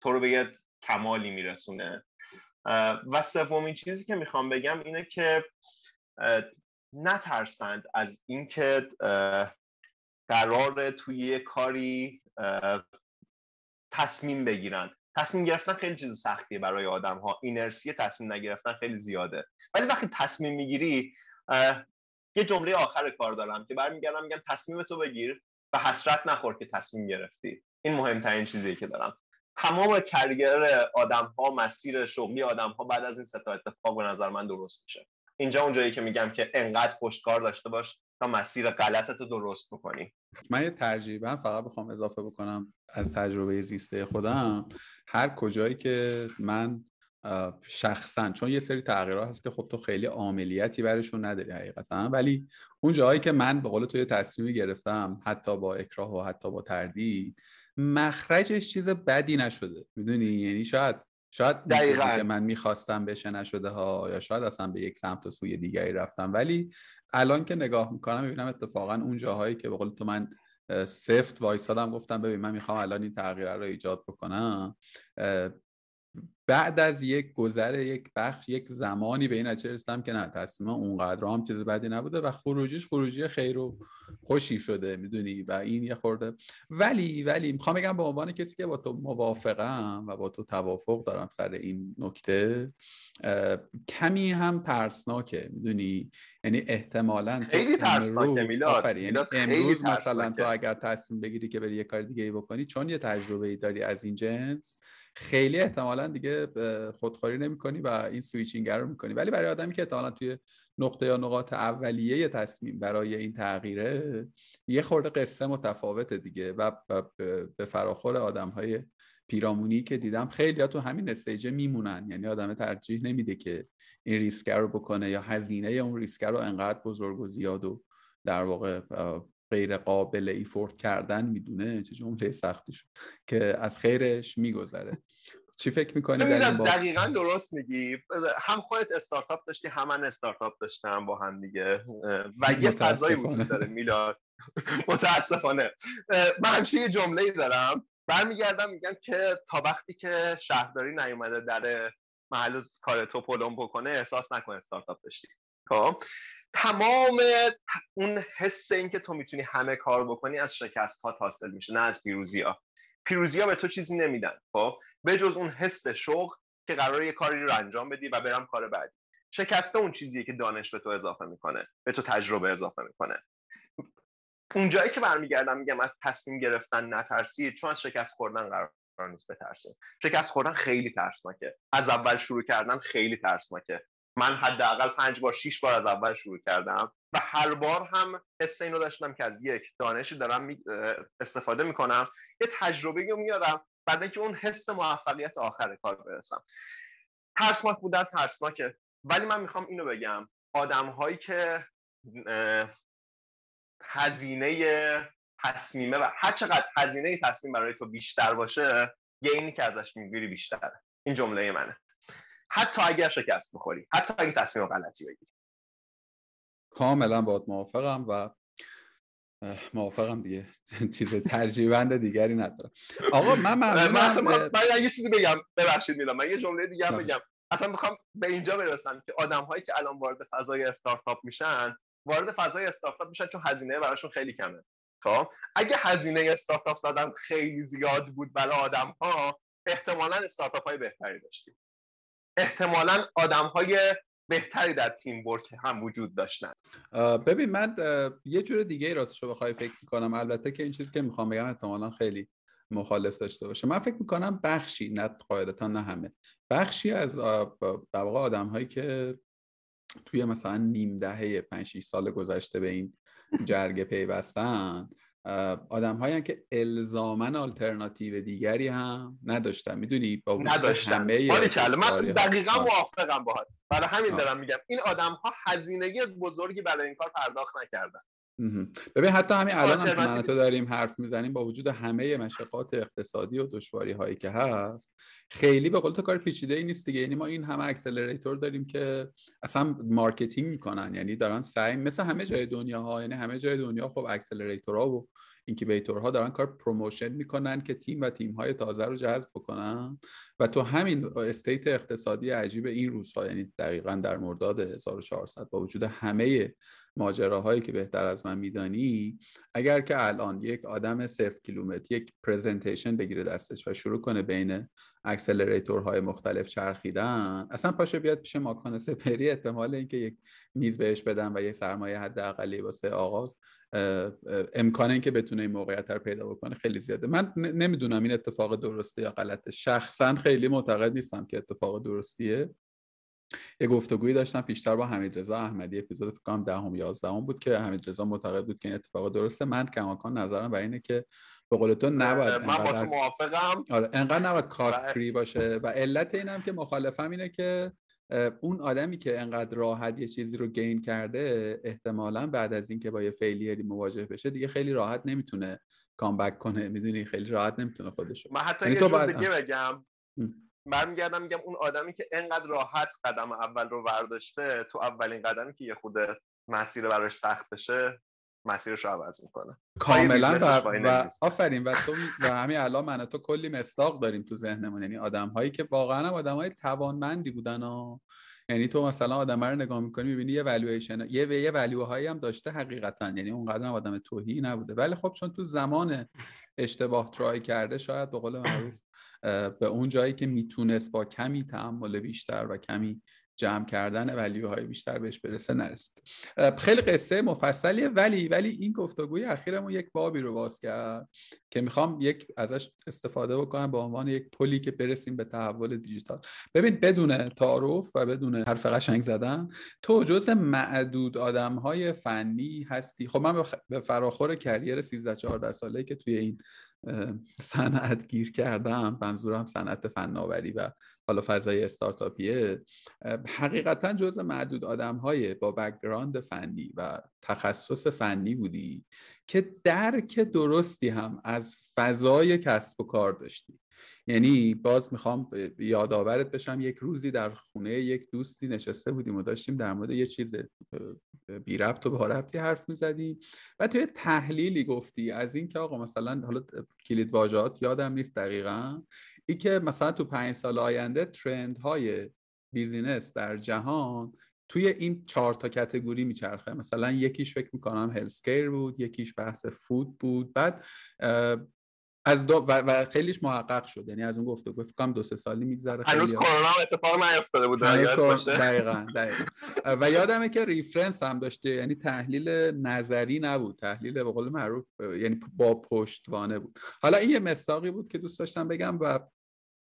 تو رو به یه کمالی میرسونه. و سومین چیزی که می‌خوام بگم اینه که نترسند از اینکه قرار توی کاری تصمیم بگیرن. تصمیم گرفتن خیلی چیز سختیه برای آدم ها اینرسی تصمیم نگرفتن خیلی زیاده. ولی وقتی تصمیم می‌گیری یه جمله آخر کار دارم که برمیگردم میگم تصمیم تو بگیر و حسرت نخور که تصمیم گرفتی. این مهمترین چیزی که دارم. تمام کریر آدم ها مسیر شغلی آدم ها بعد از این ستا اتفاق به نظر من درست میشه. اینجا اونجایی که میگم که انقدر پشتکار داشته باش تا مسیر غلطت رو درست بکنی. من یه ترجیبا فقط بخوام اضافه بکنم از تجربه زیسته خودم. هر کجایی که من شخصا چون یه سری تغییرات هست که خب تو خیلی عاملیتی برشون نداری حقیقتا ولی اون جایی که من به قول تو یه تصمیمی گرفتم حتی با اکراه و حتی با تردید مخرجش چیز بدی نشده. می‌دونی؟ یعنی شاید شاید دقیقا. که من می‌خواستم بشه نشده ها یا شاید اصلا به یک سمت و سوی دیگری رفتم ولی الان که نگاه می‌کنم می‌بینم اتفاقا اون جاهایی که به قول تو من سفت وایسادم گفتم ببین من می‌خوام الان این تغییر رو ایجاد بکنم بعد از یک گذر یک بخش یک زمانی به این نتیجه رسیدم که نه تصمیم اونقدر هم چیز بدی نبوده و خروجیش خروجی خیر و خوشی شده می‌دونی؟ و این یه خورده. ولی ولی می‌خوام بگم به عنوان کسی که با تو موافقم و با تو توافق دارم سر این نکته کمی هم ترسناکه می‌دونی؟ یعنی احتمالا خیلی ترسناکه میلاد. یعنی امروز مثلا تو اگر تصمیم بگیری که بری یه کار دیگه ای بکنی چون یه تجربه ای داری از این جنس خیلی احتمالا دیگه خودخوری نمی‌کنی و این switching رو می‌کنی. ولی برای آدمی که احتمالا توی نقطه یا نقاط اولیه تصمیم برای این تغییره یه خورده قصه متفاوته دیگه. و به فراخور آدم های پیرامونی که دیدم خیلی تو همین stage ه میمونن. یعنی آدم ترجیح نمیده که این ریسک رو بکنه یا هزینه اون ریسک رو انقدر بزرگ و زیاد و در واقع غیر قابل afford کردن می‌دونه؟ چه جمله سختی شد که از خیرش میگذره. چی فکر می‌کنی در این دقیقا درست میگی. هم خودت استارتاپ داشتی هم من استارتاپ داشتم با هم دیگه. و یه فضایی وجود داره میلاد. متاسفانه. من همیشه یه جمله دارم. برمیگردم میگم که تا وقتی که شهرداری نیومده در محل کار تو پلم بکنه احساس نکن استارتاپ داشتی. خب؟ تمام اون حس این که تو می‌تونی همه کار بکنی از شکست ها حاصل میشه نه از پیروزی ها پیروزی ها به تو چیزی نمیدن خب؟ به جز اون حس شوق که قرار یه کاری رو انجام بدی و برم کار بعدی. شکسته اون چیزیه که دانش به تو اضافه می‌کنه به تو تجربه اضافه می‌کنه. اونجایی که برمیگردم میگم از تصمیم گرفتن نترسید چون از شکست خوردن قرار نیست بترسید شکست خوردن خیلی ترسناکه. از اول شروع کردن خیلی ترسناکه. من حداقل پنج بار شیش بار از اول شروع کردم و هر بار هم حس اینو داشتم که از یک دانشی دارم استفاده می‌کنم. یه تجربه رو میارم بعد اینکه اون حس موفقیت آخر کار برسم. ترسناک بودن ترسناکه. ولی من می‌خوام اینو بگم. آدم هایی که هزینه تصمیمه و هر چقدر هزینه تصمیم برای تو بیشتر باشه گینی که ازش می‌گیری بیشتره. این جمله منه. حتی اگر شکست بخوری حتی اگر تصمیم غلطی بگیری. کاملا باید موافقم و موافقم دیگه. <laughs> چیز ترجیبند دیگری ندارم. آقا من ممنونم. من یه چیزی بگم. ببخشید میلان من یه جمله دیگه هم بگم. اصلا می‌خوام به اینجا برسم که آدم هایی که الان وارد فضای استارتاپ میشن وارد فضای استارتاپ میشن چون هزینه براشون خیلی کمه. خب؟ اگه هزینه استارتاپ زدن خیلی زیاد بود برای آدم ها احتمالا استارتاپ های بهتری داشتیم. احتمالا آدم های بهتری در تیم ورک هم وجود داشتن. ببین من یه جور دیگه راستش رو بخوای فکر می‌کنم. البته که این چیزی که می‌خوام بگم احتمالا خیلی مخالف داشته باشه. من فکر می‌کنم بخشی نه قاعدتا نه همه بخشی از در واقع آدم هایی که توی مثلا نیم دهه 5 6 سال گذشته به این جرگه پیوستن آدم هایی که الزامن آلترناتیو دیگری هم نداشتن. می‌دونی؟ با نداشتن. من دقیقا موافقم باهات. برای همین دارم میگم این آدم ها هزینه بزرگی برای این کار پرداخت نکردن. ببین حتی همین الان هم تو داریم حرف می‌زنیم با وجود همه مشقات اقتصادی و دشواری هایی که هست خیلی به قول تو کار پیچیده ای نیست دیگه. یعنی ما این همه accelerator داریم که اصلا marketing می‌کنن. یعنی دارن سعی مثل همه جای دنیا ها یعنی همه جای دنیا خب ها و ها دارن کار promotion می‌کنن که تیم و تیم های تازه رو جذب بکنن. و تو همین state اقتصادی عجیب این روزها یعنی دقیقا در مرداد 1400 با وجود همه ماجراهایی که بهتر از من میدانی اگر که الان یک آدم صفر کیلومتر یک presentation بگیره دستش و شروع کنه بین accelerator های مختلف چرخیدن اصلا پاشه بیاد پیش ماکان سپهری احتمال اینکه یک میز بهش بدن و یک سرمایه حداقلی واسه آغاز امکان اینکه بتونه این موقعیت رو پیدا بکنه خیلی زیاده. من نمی‌دونم این اتفاق درسته یا غلطه. شخصا خیلی معتقد نیستم که اتفاق درستیه. یه گفتگویی داشتم پیشتر با حمید رضا احمدی اپیزود فکر کنم دهم یازدهم بود که حمید رضا معتقد بود که این اتفاق درسته. من کماکان نظرم بر اینه که به قول تو نباید من با تو موافقم. آره انقدر نباید کاست فری باشه. و علت اینم که مخالفم اینه که اون آدمی که انقدر راحت یه چیزی رو گین کرده احتمالا بعد از اینکه با یه فیلیری مواجه بشه دیگه خیلی راحت نمی‌تونه کامبک کنه. می‌دونی؟ خیلی راحت نمی‌تونه خودشو. من حتی یعنی یه تو دیگه بگم. برمیگردم میگم اون آدمی که انقدر راحت قدم اول رو برداشته تو اولین قدمی که یه خود مسیر براش سخت بشه مسیرش رو عوض می‌کنه. کاملا و, و آفرین. و تو و همین الان من تو کلی مستاق داریم تو ذهنمون. یعنی آدم هایی که واقعا هم آدم های توانمندی بودن ها. یعنی تو مثلا آدم رو نگاه می‌کنی می‌بینی یه والویشن یه یه والو هایی هم داشته حقیقتا. یعنی اونقدر هم آدم توهی نبوده. ولی خب چون تو زمان اشتباه ترای کرده شاید به قول معروف به اون جایی که می‌تونست با کمی تعمل بیشتر و کمی جمع کردن ولیو های بیشتر بهش برسه نرسید. خیلی قصه مفصلیه ولی ولی این گفتگوی اخیرمون یک بابی رو باز کرد که می‌خوام یک ازش استفاده بکنم به عنوان یک پلی که برسیم به تحول دیجیتال. ببین بدون تعارف و بدون حرف قشنگ زدن تو جز معدود آدم های فنی هستی. خب من به فراخور career 13 14 ساله که توی این صنعت گیر کردم. منظورم صنعت فناوری و حالا فضای استارتاپیه. حقیقتا جزء معدود آدم های با background فنی و تخصص فنی بودی که درک درستی هم از فضای کسب و کار داشتی. یعنی باز می‌خوام یادآورت بشم یک روزی در خونه یک دوستی نشسته بودیم و داشتیم در مورد یه چیز بی ربط و با ربطی حرف می‌زدیم و توی تحلیلی گفتی از اینکه آقا مثلا حالا کلید واژهات یادم نیست دقیقا ای که مثلا تو پنج سال آینده trend های business در جهان توی این چهار تا category میچرخه. مثلا یکیش فکر می‌کنم healthcare بود یکیش بحث food بود بعد از دو و, و خیلیش محقق شد. یعنی از اون گفته گفت کم دو سه سالی میگذره هنوز کرونا اتفاق نیفتاده بود دقیقاً <laughs> دقیقاً. و یادمه که reference هم داشته یعنی تحلیل نظری نبود. تحلیل به قول معروف یعنی با پشتوانه بود. حالا این یه مصداقی بود که دوست داشتم بگم و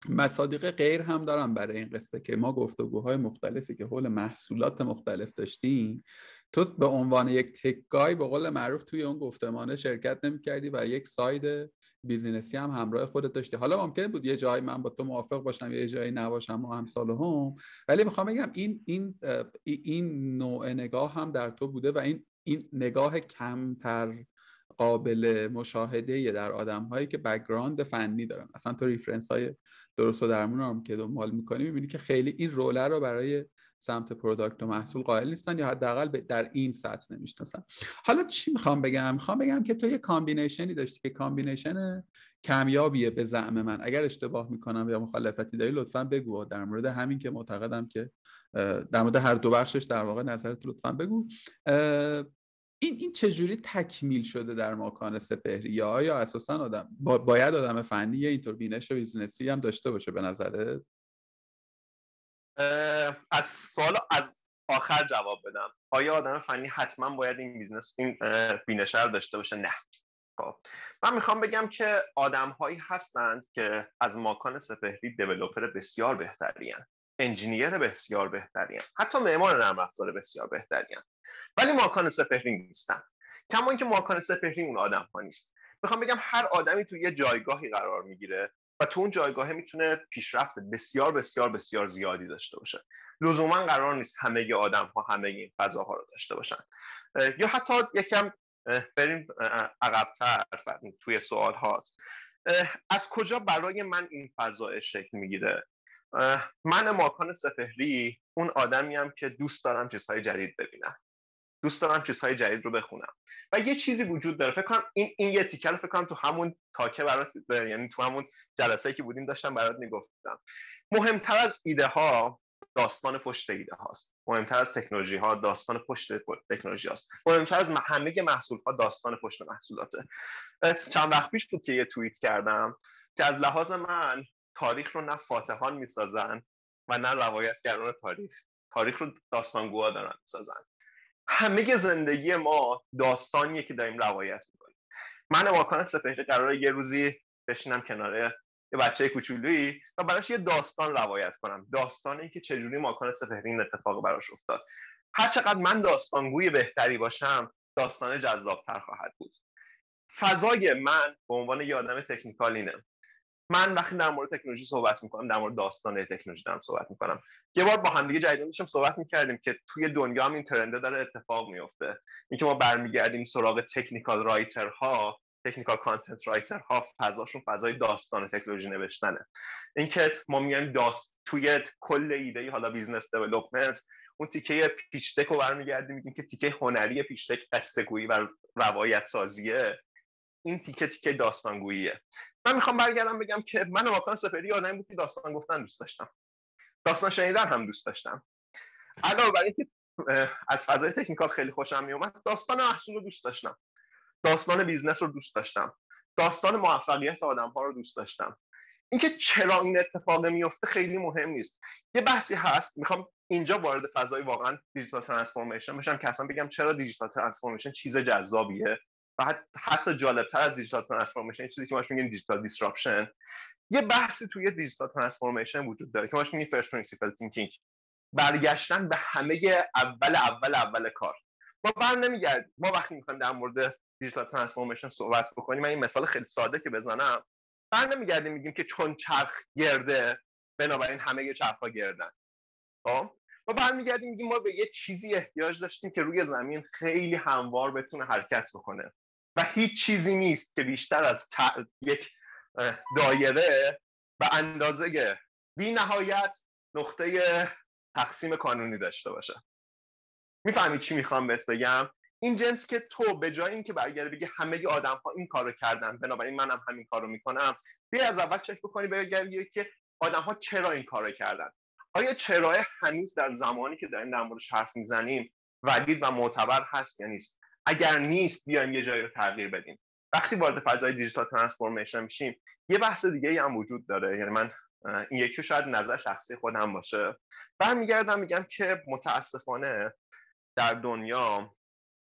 مصادیق دیگه هم دارم برای این قصه که ما گفتگوهای مختلفی که حول محصولات مختلف داشتیم تو به عنوان یک tech guy به قول معروف توی اون گفتمانه شرکت نمی کردی و یک side business ی هم همراه خودت داشتی. حالا ممکن بود یه جایی من با تو موافق باشم یه جایی نباشم و همسال هم. ولی می‌خوام بگم این این این نوع نگاه هم در تو بوده و این این نگاه کمتر قابل مشاهده در آدم هایی که background فنی دارن. اصلا تو reference های درست و درمون هم که دنبال می‌کنی می‌بینی که خیلی این role ه رو برای سمت product و محصول قائل نیستن یا حداقل در این سطح نمی‌شناسن. حالا چی می‌خوام بگم؟ می‌خوام بگم که تو یه combination ی داشتی که combination کمیابیه به زعم من. اگر اشتباه می‌کنم یا مخالفتی داری لطفا بگو. در مورد همین که معتقدم که در مورد هر دو بخشش در واقع نظرت لطفا بگو. این این چجوری تکمیل شده در ماکان سپهری؟ یا آیا اساسا آدم باید آدم فنی یا اینطور بینش business ی هم داشته باشه به نظرت؟ از سوال از آخر جواب بدم. آیا آدم فنی حتما باید این business این بینش رو داشته باشه؟ نه. خب من می‌خوام بگم که آدم هایی هستند که از ماکان سپهری developer بسیار بهترین engineer بسیار بهترین حتی معمار نرم افزار بسیار بهترین ولی ماکان سپهری نیستن. کما اینکه ماکان سپهری اون آدم ها نیست. می‌خوام بگم هر آدمی تو یه جایگاهی قرار می‌گیره و تو اون جایگاه می‌تونه پیشرفت بسیار بسیار بسیار زیادی داشته باشه. لزوما قرار نیست همه آدم ها همه این فضاها رو داشته باشن. یا حتی یکم بریم عقبتر توی سوال هاست. از کجا برای من این فضا شکل می‌گیره؟ من ماکان سپهری اون آدمیم که دوست دارم چیزهای جدید ببینم. دوست دارم چیزهای جدید رو بخونم. و یه چیزی وجود داره. فکر کنم این این یه تیکر فکر کنم تو همون تاکه برات یعنی تو همون جلسه که بودیم داشتم برات می‌گفتم. مهمتر از ایده ها داستان پشت ایده هاست. مهمتر از تکنولوژی ها داستان پشت تکنولوژی هاست. مهمتر از همه محصول ها داستان پشت محصولاته. چند وقت پیش بود که یه توییت کردم که از لحاظ من تاریخ رو نه فاتحان می‌سازن و نه روایتگران تاریخ. تاریخ رو داستانگوها دارن می‌سازن. همه زندگی ما داستانیه که داریم روایت می‌کنیم. من ماکان سپهری قراره یه روزی بشینم کنار یه بچه کوچولویی و براش یه داستان روایت کنم. داستانی که چجوری ماکان سپهری این اتفاق براش افتاد. هر چقدر من داستانگوی بهتری باشم داستان جذابتر خواهد بود. فضای من به عنوان یه آدم تکنیکال اینه. من وقتی در مورد تکنولوژی صحبت می‌کنم در مورد داستان تکنولوژی دارم صحبت می‌کنم. یه بار با همدیگه جدیدن داشتیم صحبت می‌کردیم که توی دنیا هم این ترنده داره اتفاق میفته اینکه ما برمیگردیم سراغ technical writer ها technical content writer ها فضاشون فضای داستان تکنولوژی نوشتنه. اینکه ما میایم داست توی کل ایده حالا business development اون تیکه pitch رو برمیگردیم میگیم که تیکه هنری pitch deck قصه گویی و روایت سازیه این تیکه تیکه داستانگوییه. من می‌خوام برگردم بگم که من ماکان سپهری آدمی بود که داستان گفتن دوست داشتم. داستان شنیدن هم دوست داشتم. علاوه بر اینکه از فضای technical خیلی خوشم میومد داستان محصول رو دوست داشتم. داستان business رو دوست داشتم. داستان موفقیت آدم ها رو دوست داشتم. اینکه چرا این اتفاق میفته خیلی مهم نیست. یه بحثی هست می‌خوام اینجا وارد فضای واقعا digital transformation بشم که اصلا بگم چرا digital transformation چیز جذابیه. و حتی جالبتر از digital transformation چیزی که ما میگیم digital disruption یه بحثی توی digital transformation وجود داره که ما میگیم first principle thinking. برگشتن به همه اول اول اول کار. ما بر نمیگرد ما وقتی می‌خوایم در مورد دیجیتال ترانسفورمیشن صحبت بکنیم من این مثال خیلی ساده که بزنم. بر نمیگردیم میگیم که چون چرخ گرده بنابراین همه چرخ گردن. خب؟ ما برمیگردیم میگیم ما به یه چیزی احتیاج داشتیم که روی زمین خیلی هموار بتونه حرکت بکنه. و هیچ چیزی نیست که بیشتر از یک دایره به اندازه بی نهایت نقطه تقسیم کانونی داشته باشه. می‌فهمی چی می‌خوام بهت بگم؟ این جنس که تو به جای اینکه برگرده بگی همه آدم ها این کارو کردن بنابراین منم همین کارو می‌کنم بیا از اول چک بکنی بگردی که آدم ها چرا این کارو کردن؟ آیا چرا هنوز در زمانی که داریم در موردش حرف می‌زنیم ولید و معتبر هست یا نیست؟ اگر نیست بیایم یه جایی رو تغییر بدیم. وقتی وارد فضای دیجیتال ترانسفورمیشن میشیم یه بحث دیگه هم وجود داره. یعنی من این یکی شاید نظر شخصی خودم باشه. برمیگردم میگم که متاسفانه در دنیا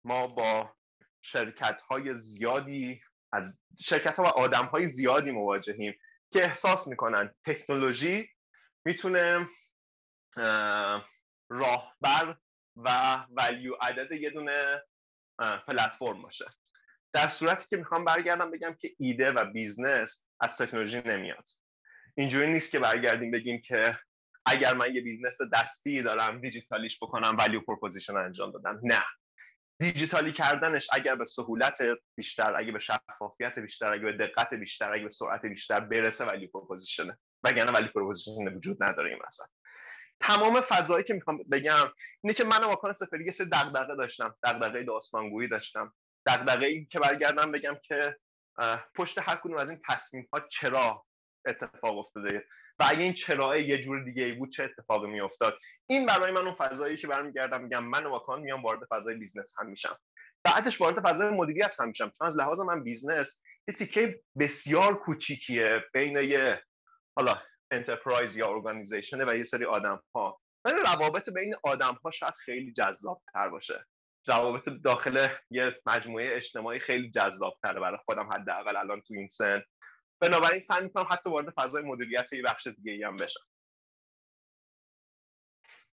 ما با شرکت های زیادی از شرکت ها و آدم های زیادی مواجهیم که احساس می‌کنن تکنولوژی می‌تونه راهبر و ولیو عدد یه دونه پلتفرم باشه. در صورتی که می‌خوام برگردم بگم که ایده و business از تکنولوژی نمیاد. اینجوری نیست که برگردیم بگیم که اگر من یه business دستی دارم دیجیتالیش بکنم value proposition انجام دادم. نه. دیجیتالی کردنش اگر به سهولت بیشتر اگه به شفافیت بیشتر اگه به دقت بیشتر اگه به سرعت بیشتر برسه value proposition ه وگرنه value proposition وجود نداره این مثلا تمام فضایی که می‌خوام بگم اینه که من ماکان سپهری یه سری دغدغه داشتم دغدغه داستانگویی داشتم. دغدغه ای که برگردم بگم که پشت هر کدوم از این تصمیم ها چرا اتفاق افتاده؟ و اگه این چرا یه جور دیگه ای بود چه اتفاقی میافتاد؟ این برای من اون فضایی که برمیگردم میگم من ماکان میام وارد فضای business هم میشم. بعدش وارد فضای مدیریت هم میشم. چون از لحاظ من business یه تیکه بسیار کوچیکیه بین یه حالا enterprise یا organization و یه سری آدم ها ولی روابط بین آدم ها شاید خیلی جذاب تر باشه. روابط داخل یه مجموعه اجتماعی خیلی جذاب تره برای خودم حداقل الان تو این سن. بنابراین سعی می‌کنم حتی وارد فضای مدیریت یه بخش دیگه ای هم بشم.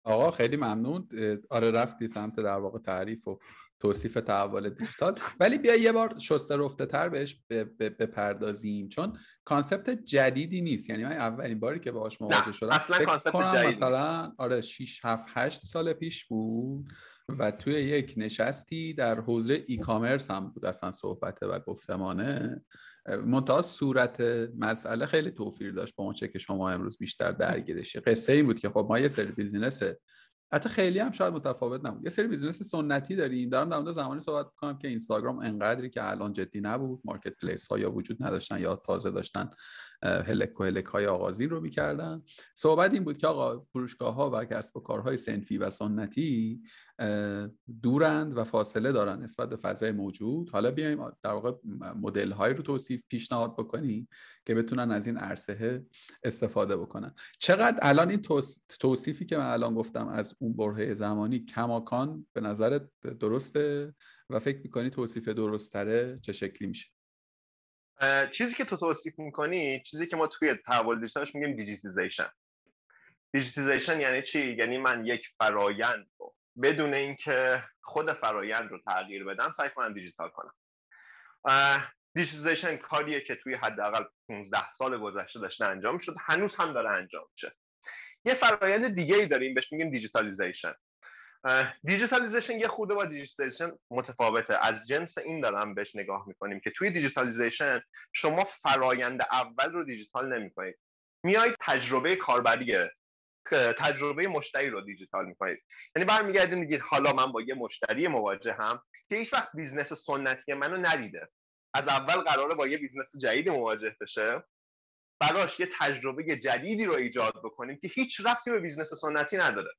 آقا خیلی ممنون. آره رفتی سمت در واقع تعریف و توصیف تحول دیجیتال. ولی بیا یه بار شسته رفته تر بهش بپردازیم چون concept جدیدی نیست. یعنی من اولین باری که باهاش مواجه شدم اصلا concept جدیدی مثلا آره 6 7 8 سال پیش بود و توی یک نشستی در حوزه e-commerce هم بود اصلا صحبته و گفتمانه. منتها صورت مسئله خیلی توفیر داشت با اونچه که شما امروز بیشتر درگیرشی. قصه این بود که خب ما یه سری business حتی خیلی هم شاید متفاوت نبود. یه سری business سنتی داریم. دارم در مورد زمانی صحبت کنم که اینستاگرام انقدری که الان جدی نبود marketplace ها یا وجود نداشتن یا تازه داشتن هلک و هلک های آغازین رو می‌کردن. صحبت این بود که آقا فروشگاه ها و کسب و کارهای سنفی و سنتی دورند و فاصله دارن نسبت به فضای موجود. حالا بیایم در واقع مدل های رو توصیف پیشنهاد بکنیم که بتونن از این عرصه استفاده بکنن. چقدر الان این توصیفی که من الان گفتم از اون برهه زمانی کماکان به نظرت درسته؟ و فکر می‌کنی توصیف درستره چه شکلی میشه؟ چیزی که تو توصیف می‌کنی چیزی که ما توی تحول دیجیتالش میگیم digitization digitization یعنی چی؟ یعنی من یک فرایند رو بدون اینکه خود فرایند رو تغییر بدم سعی کنم دیجیتال کنم. digitization کاریه که توی حداقل 15 سال گذشته داشته انجام شد هنوز هم داره انجام میشه. یه فرایند دیگه ای داریم بهش میگیم digitalization digitalization یه خورده با digitization متفاوته. از جنس این دارم بهش نگاه می‌کنیم که توی digitalization شما فرایند اول رو دیجیتال نمی‌کنید. میایید تجربه کاربری تجربه مشتری رو دیجیتال می‌کنید. یعنی برمیگردید میگید حالا من با یه مشتری مواجهم که هیچ وقت business سنتی منو ندیده. از اول قراره با یه business جدید مواجه بشه. براش یه تجربه جدیدی رو ایجاد بکنیم که هیچ ربطی به business سنتی نداره.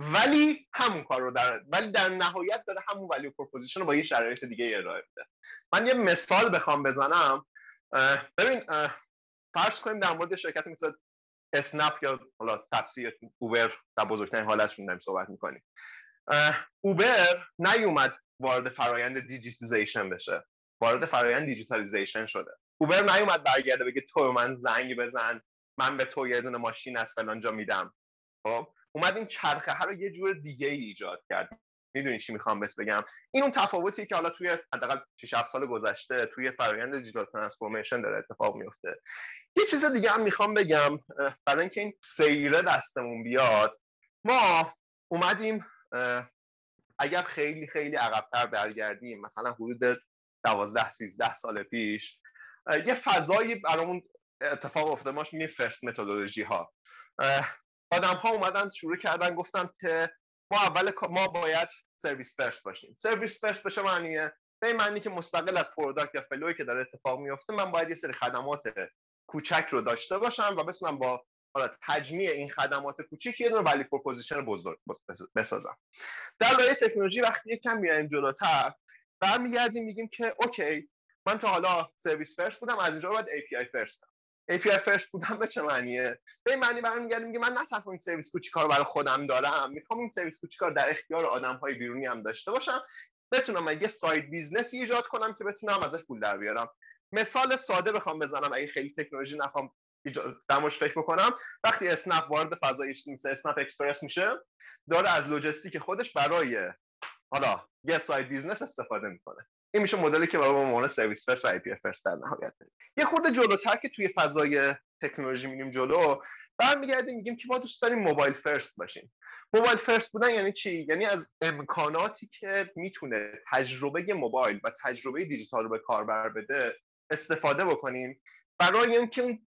ولی همون کار رو در ولی در نهایت داره همون value proposition رو با یه شرایط دیگه ارائه بده من یه مثال بخوام بزنم. ببین فرض کنیم در مورد شرکت مثل اسنپ یا حالا تاکسی اوبر در بزرگترین حالتشون داریم صحبت می‌کنیم. اوبر نیومد وارد فرایند digitization بشه. وارد فرایند digitalization شده. اوبر نیومد برگرده بگه تو من زنگ بزن من به تو یه دونه ماشین از فلان جا میدم. خب؟ اومد این چرخه رو یه جور دیگه ای ایجاد کرد. می‌دونی چی می‌خوام بس بگم؟ این اون تفاوتی که حالا توی حداقل 6 7 سال گذشته توی فرآیند دیجیتال ترانسفورمیشن داره اتفاق میفته یه چیز دیگه هم می‌خوام بگم برای اینکه این سیره دستمون بیاد ما اومدیم اگر خیلی خیلی عقبتر برگردیم مثلا حدود 12 13 سال پیش یه فضایی برامون اتفاق افتاده ماش میگیم فرست متدولوژی ها آدم ها اومدن شروع کردن گفتن که ما اول ما باید service first باشیم. service first به چه معنیه؟ به این معنی که مستقل از product یا flow ی که داره اتفاق میفته من باید یه سری خدمات کوچک رو داشته باشم و بتونم با حالا تجمیع این خدمات کوچیک یه دونه value proposition بزرگ بسازم. در لایه تکنولوژی وقتی یکم میایم جلوتر برمیگردیم میگیم که اوکی من تا حالا service first بودم از اینجا باید API first ام API first بودن به چه معنیه؟ به این معنی برمیگردیم میگه من نه تنها این سرویس کوچیکا رو برای خودم دارم. می‌خوام این سرویس کوچیکا در اختیار آدم های بیرونی هم داشته باشم. بتونم یه side business ی ایجاد کنم که بتونم ازش پول در بیارم. مثال ساده بخوام بزنم اگه خیلی تکنولوژی نخوام بهش فکر بکنم. وقتی اسنپ وارد فضای مثل اسنپ اکسپرس میشه داره از لجستیک خودش برای حالا یه side business استفاده می‌کنه. این میشه مدلی که برای عنوان service first و API first در نهایت. یه خورده جلوتر که توی فضای تکنولوژی میگیم جلو برمیگردیم میگیم که ما دوست داریم mobile first باشیم. mobile first بودن یعنی چی؟ یعنی از امکاناتی که می‌تونه تجربه موبایل و تجربه دیجیتال رو به کاربر بده استفاده بکنیم. برای اینکه اون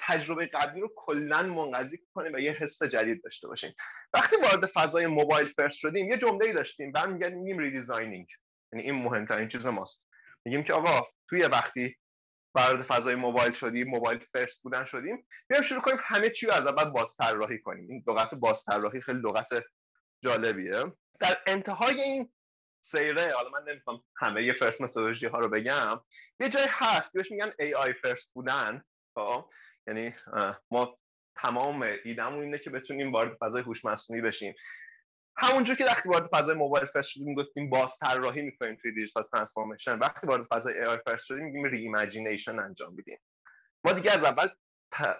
تجربه قبلی رو کلا منقضی کنیم و یه حس جدید داشته باشیم. وقتی وارد فضای mobile first شدیم یه جمله داشتیم. برمیگردیم میگیم redesigning یعنی این مهمترین چیز ماست. میگیم که آقا توی وقتی وارد فضای موبایل شدیم mobile first بودن شدیم بیایم شروع کنیم همه چی رو از اول باز طراحی کنیم. این لغت باز طراحی خیلی لغت جالبیه. در انتهای این سیره حالا من نمی‌خوام همه یه first methodology ها رو بگم یه جای هست بهش میگن AI first بودن. خب؟ یعنی ما تمام ایدمون اینه که بتونیم وارد فضای هوش مصنوعی بشیم. همونجور که وقتی وارد فضای mobile first شدیم گفتیم باز طراحی می‌کنیم توی digital transformation. وقتی وارد فضای AI first شدیم میگیم reimagination انجام میدیم. ما دیگه از اول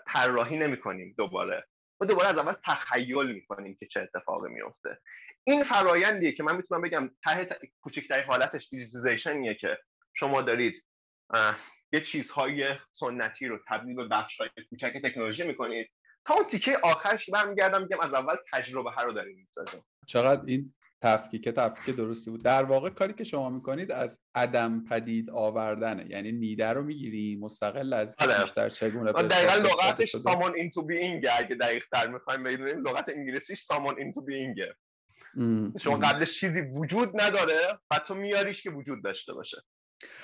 طراحی نمی‌کنیم دوباره. ما دوباره از اول تخیل می‌کنیم که چه اتفاقی میفته این فرایندیه که من می‌تونم بگم ته کوچکترین حالتش digitization یه که شما دارید یه چیزهای سنتی رو تبدیل به بخش‌های کوچک تکنولوژی می‌کنید. اون تیکه آخرش برمیگردم میگم از اول تجربه ها رو داریم می‌سازیم. چقدر این تفکیک تفکیک درستی بود. در واقع کاری که شما می‌کنید از عدم پدید آوردنه. یعنی نیده رو می‌گیری مستقل از آره. بیشتر چگونه دقیقا لغتش سامان اینتو بینگ اگه دقیق تر می‌خوایم بدونیم لغت انگلیسیش سامان اینتو بینگه شما قبلش چیزی وجود نداره و تو میاریش که وجود داشته باشه.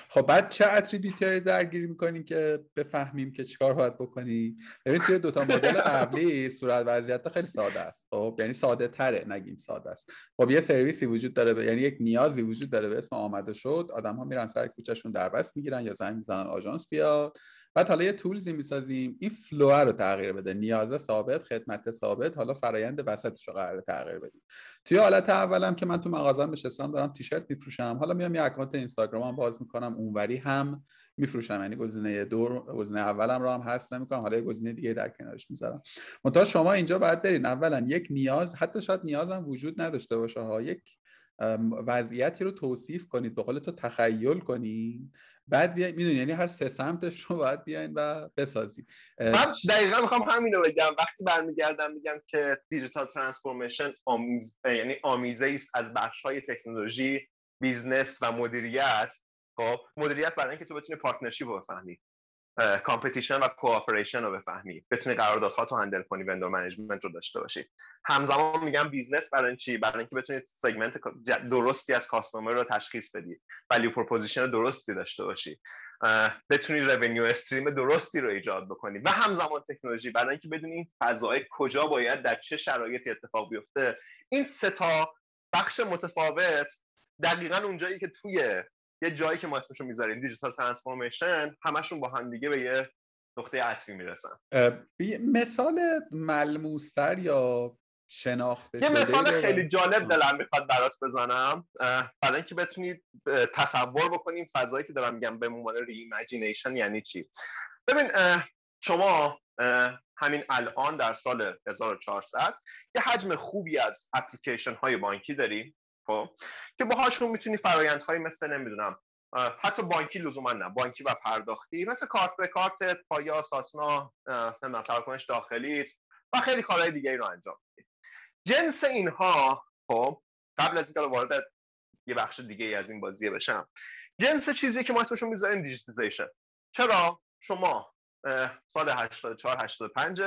خب بعد چه اتریبیوتری درگیری می‌کنی که بفهمیم که چیکار باید بکنی؟ ببین توی دوتا مدل قبلی صورت وضعیت خیلی ساده است. خب یعنی ساده تره نگیم ساده است. خب یه سرویسی وجود داره ب... یعنی یک نیازی وجود داره به اسم آمد و شد. آدم ها میرن سر کوچهشون دربست می‌گیرن یا زنگ می‌زنن آژانس بیاد. بعد حالا یه tools ی می‌سازیم. این flow رو تغییر بده. نیازه ثابت خدمت ثابت حالا فرایند وسطش رو قراره تغییر بدیم. توی حالت اولم که من تو مغازم نشستم دارم تیشرت میفروشم. حالا میام یه account اینستاگرامم باز می‌کنم. اونوری هم میفروشم. یعنی گزینه دو گزینه اولم رو هم هست نمی‌کنم. حالا یه گزینه دیگه در کنارش می‌ذارم. منتها شما اینجا باید برین. اولا یک نیاز حتی شاید نیازم وجود نداشته باشه ها. یک وضعیتی رو توصیف کنید. به قول تو تخیل کنید. بعد بیاین می‌دونی یعنی هر سه سمتش رو باید بیاین و بسازید من دقیقا می‌خوام همین رو بگم. وقتی برمیگردم میگم که دیجیتال ترانسفورمیشن آمیز... یعنی آمیزه است از بخش های تکنولوژی business و مدیریت. خب مدیریت برای اینکه تو بتونی partnership رو بفهمی. competition و cooperation رو بفهمی. بتونی قراردادهاتو handle کنی vendor management رو داشته باشی. همزمان میگم business برای چی؟ برای اینکه بتونی segment درستی از customer رو تشخیص بدی. value proposition درستی داشته باشی. بتونی revenue stream درستی رو ایجاد بکنی. و همزمان تکنولوژی. برای اینکه بدونی این فضای کجا باید در چه شرایطی اتفاق بیفته. این سه تا بخش متفاوت دقیقا اونجایی که توی یه جایی که ما اسمشو می‌ذاریم digital transformation همشون با هم دیگه به یه نقطه عطفی می‌رسن. مثال ملموستر یا شناخته یه مثال خیلی جالب دلم می‌خواد برات بزنم. برای اینکه بتونید تصور بکنیم فضایی که دارم میگم به عنوان reimagination یعنی چی. ببین شما همین الان در سال 1400 یه حجم خوبی از اپلیکیشن های بانکی داریم. خب که باهاشون می‌تونی فرایندهایی مثل نمی‌دونم حتی بانکی لزوما نه بانکی و پرداختی مثل کارت به کارت پایا ساتنا نمی‌دونم تراکنش داخلیت و خیلی کارهای دیگه ای رو انجام میدی. جنس اینها خب قبل از اینکه وارد یه بخش دیگه ای از این بازیه بشم جنس چیزی که ما اسمشون می‌ذاریم digitization. چرا؟ شما سال 84 85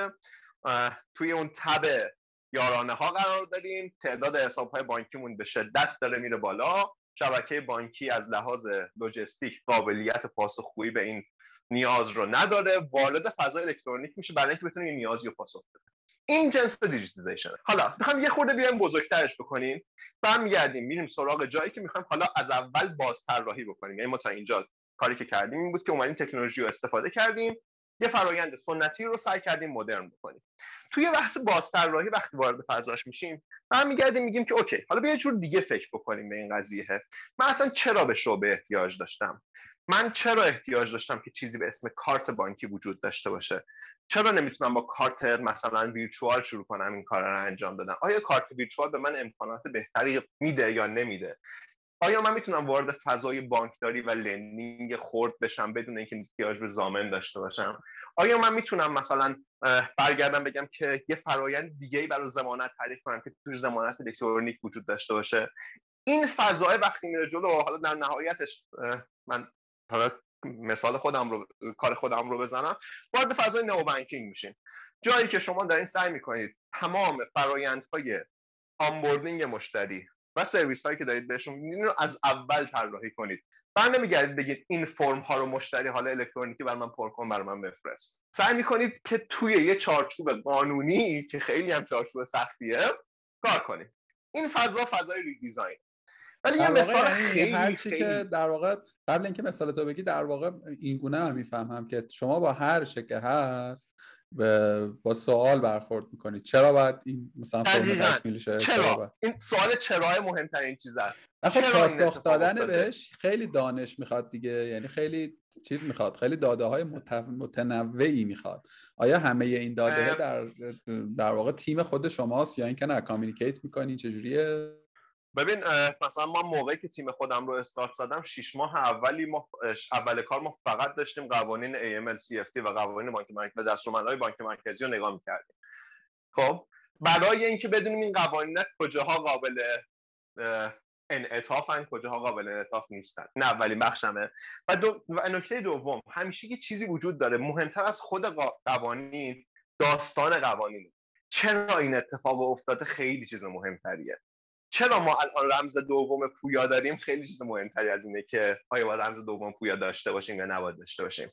توی اون تب یارانه ها قرار داریم. تعداد حساب های بانکیمون به شدت داره میره بالا. شبکه بانکی از لحاظ لوجستیک قابلیت پاسخگویی به این نیاز رو نداره. وارد فضای الکترونیک میشه برای اینکه بتونه این نیازی رو پاسخ بده این جنس digitization حالا می‌خوام یه خورده بیایم بزرگترش بکنیم. برمیگردیم میریم سراغ جایی که می‌خوایم حالا از اول بازطراحی بکنیم. یعنی ما تا اینجا کاری که کردیم این بود که اومدیم تکنولوژی رو استفاده کردیم. یه فرایند سنتی رو سعی کردیم مدرن بکنیم. توی بحث بازطراحی وقتی وارد فضاش میشیم برمیگردیم میگیم که اوکی حالا بیا جور دیگه فکر بکنیم به این قضیه. من اصلا چرا به شعبه احتیاج داشتم؟ من چرا احتیاج داشتم که چیزی به اسم کارت بانکی وجود داشته باشه؟ چرا نمی‌تونم با کارت مثلا ویرچوال شروع کنم این کار رو انجام بدم؟ آیا کارت ویرچوال به من امکانات بهتری میده یا نمیده؟ آیا من می‌تونم وارد فضای بانکداری و lending خورد بشم بدون اینکه احتیاج به ضامن داشته باشم؟ آیا من می‌تونم مثلا برگردم بگم که یه فرایند دیگه ای برای ضمانت تعریف کنم که توی ضمانت الکترونیک وجود داشته باشه؟ این فضای وقتی میره جلو حالا در نهایتش من حالا مثال خودم رو کار خودم رو بزنم وارد فضای neo banking میشین جایی که شما دارین سعی می‌کنید تمام فرایندهای onboarding مشتری و سرویس هایی که دارید بهشون این رو از اول طراحی کنید. بر نمیگردید بگید این فرم ها رو مشتری حالا الکترونیکی برا من پر کن برا من بفرست. سعی می‌کنید که توی یه چارچوب قانونی که خیلی هم چارچوب سختیه کار کنید. این فضا فضای redesign. ولی یه مثال یعنی خیلی هر چی که در واقع قبل اینکه مثال تو بگی در واقع این گونه هم می‌فهمم که شما با هر که هست با سوال برخورد می‌کنید چرا باید این مثلا فرم تکمیل شه؟ چرا, این سوال چرا مهمترین چیز است خب پاسخ دادن بهش خیلی دانش می‌خواد دیگه. یعنی خیلی چیز می‌خواد خیلی داده های متنوعی می‌خواد. آیا همه این داده در در واقع تیم خود شماست یا اینکه نه؟ کامیکیت می‌کنین چجوریه؟ ببین مثلا ما موقعی که تیم خودم رو استارت زدم شش ماه اولی ما اول کار ما فقط داشتیم قوانین AML CFT و قوانین بانک مرکزی دستورالعمل‌های بانک مرکزی رو نگاه می‌کردیم. خب برای اینکه بدونیم این قوانین کجاها قابل انعطافن کجاها قابل انعطاف نیستن. نه اولین بخشمه. و, دو... و نکته دوم همیشه یه چیزی وجود داره. مهمتر از خود قوانین داستان قوانین چرا این اتفاق افتاده؟ خیلی چیز مهمتریه. چرا ما الان رمز دوم پویا داریم؟ خیلی چیز مهمتری از اینه که آیا باید رمز دوم پویا داشته باشیم یا نباید داشته باشیم.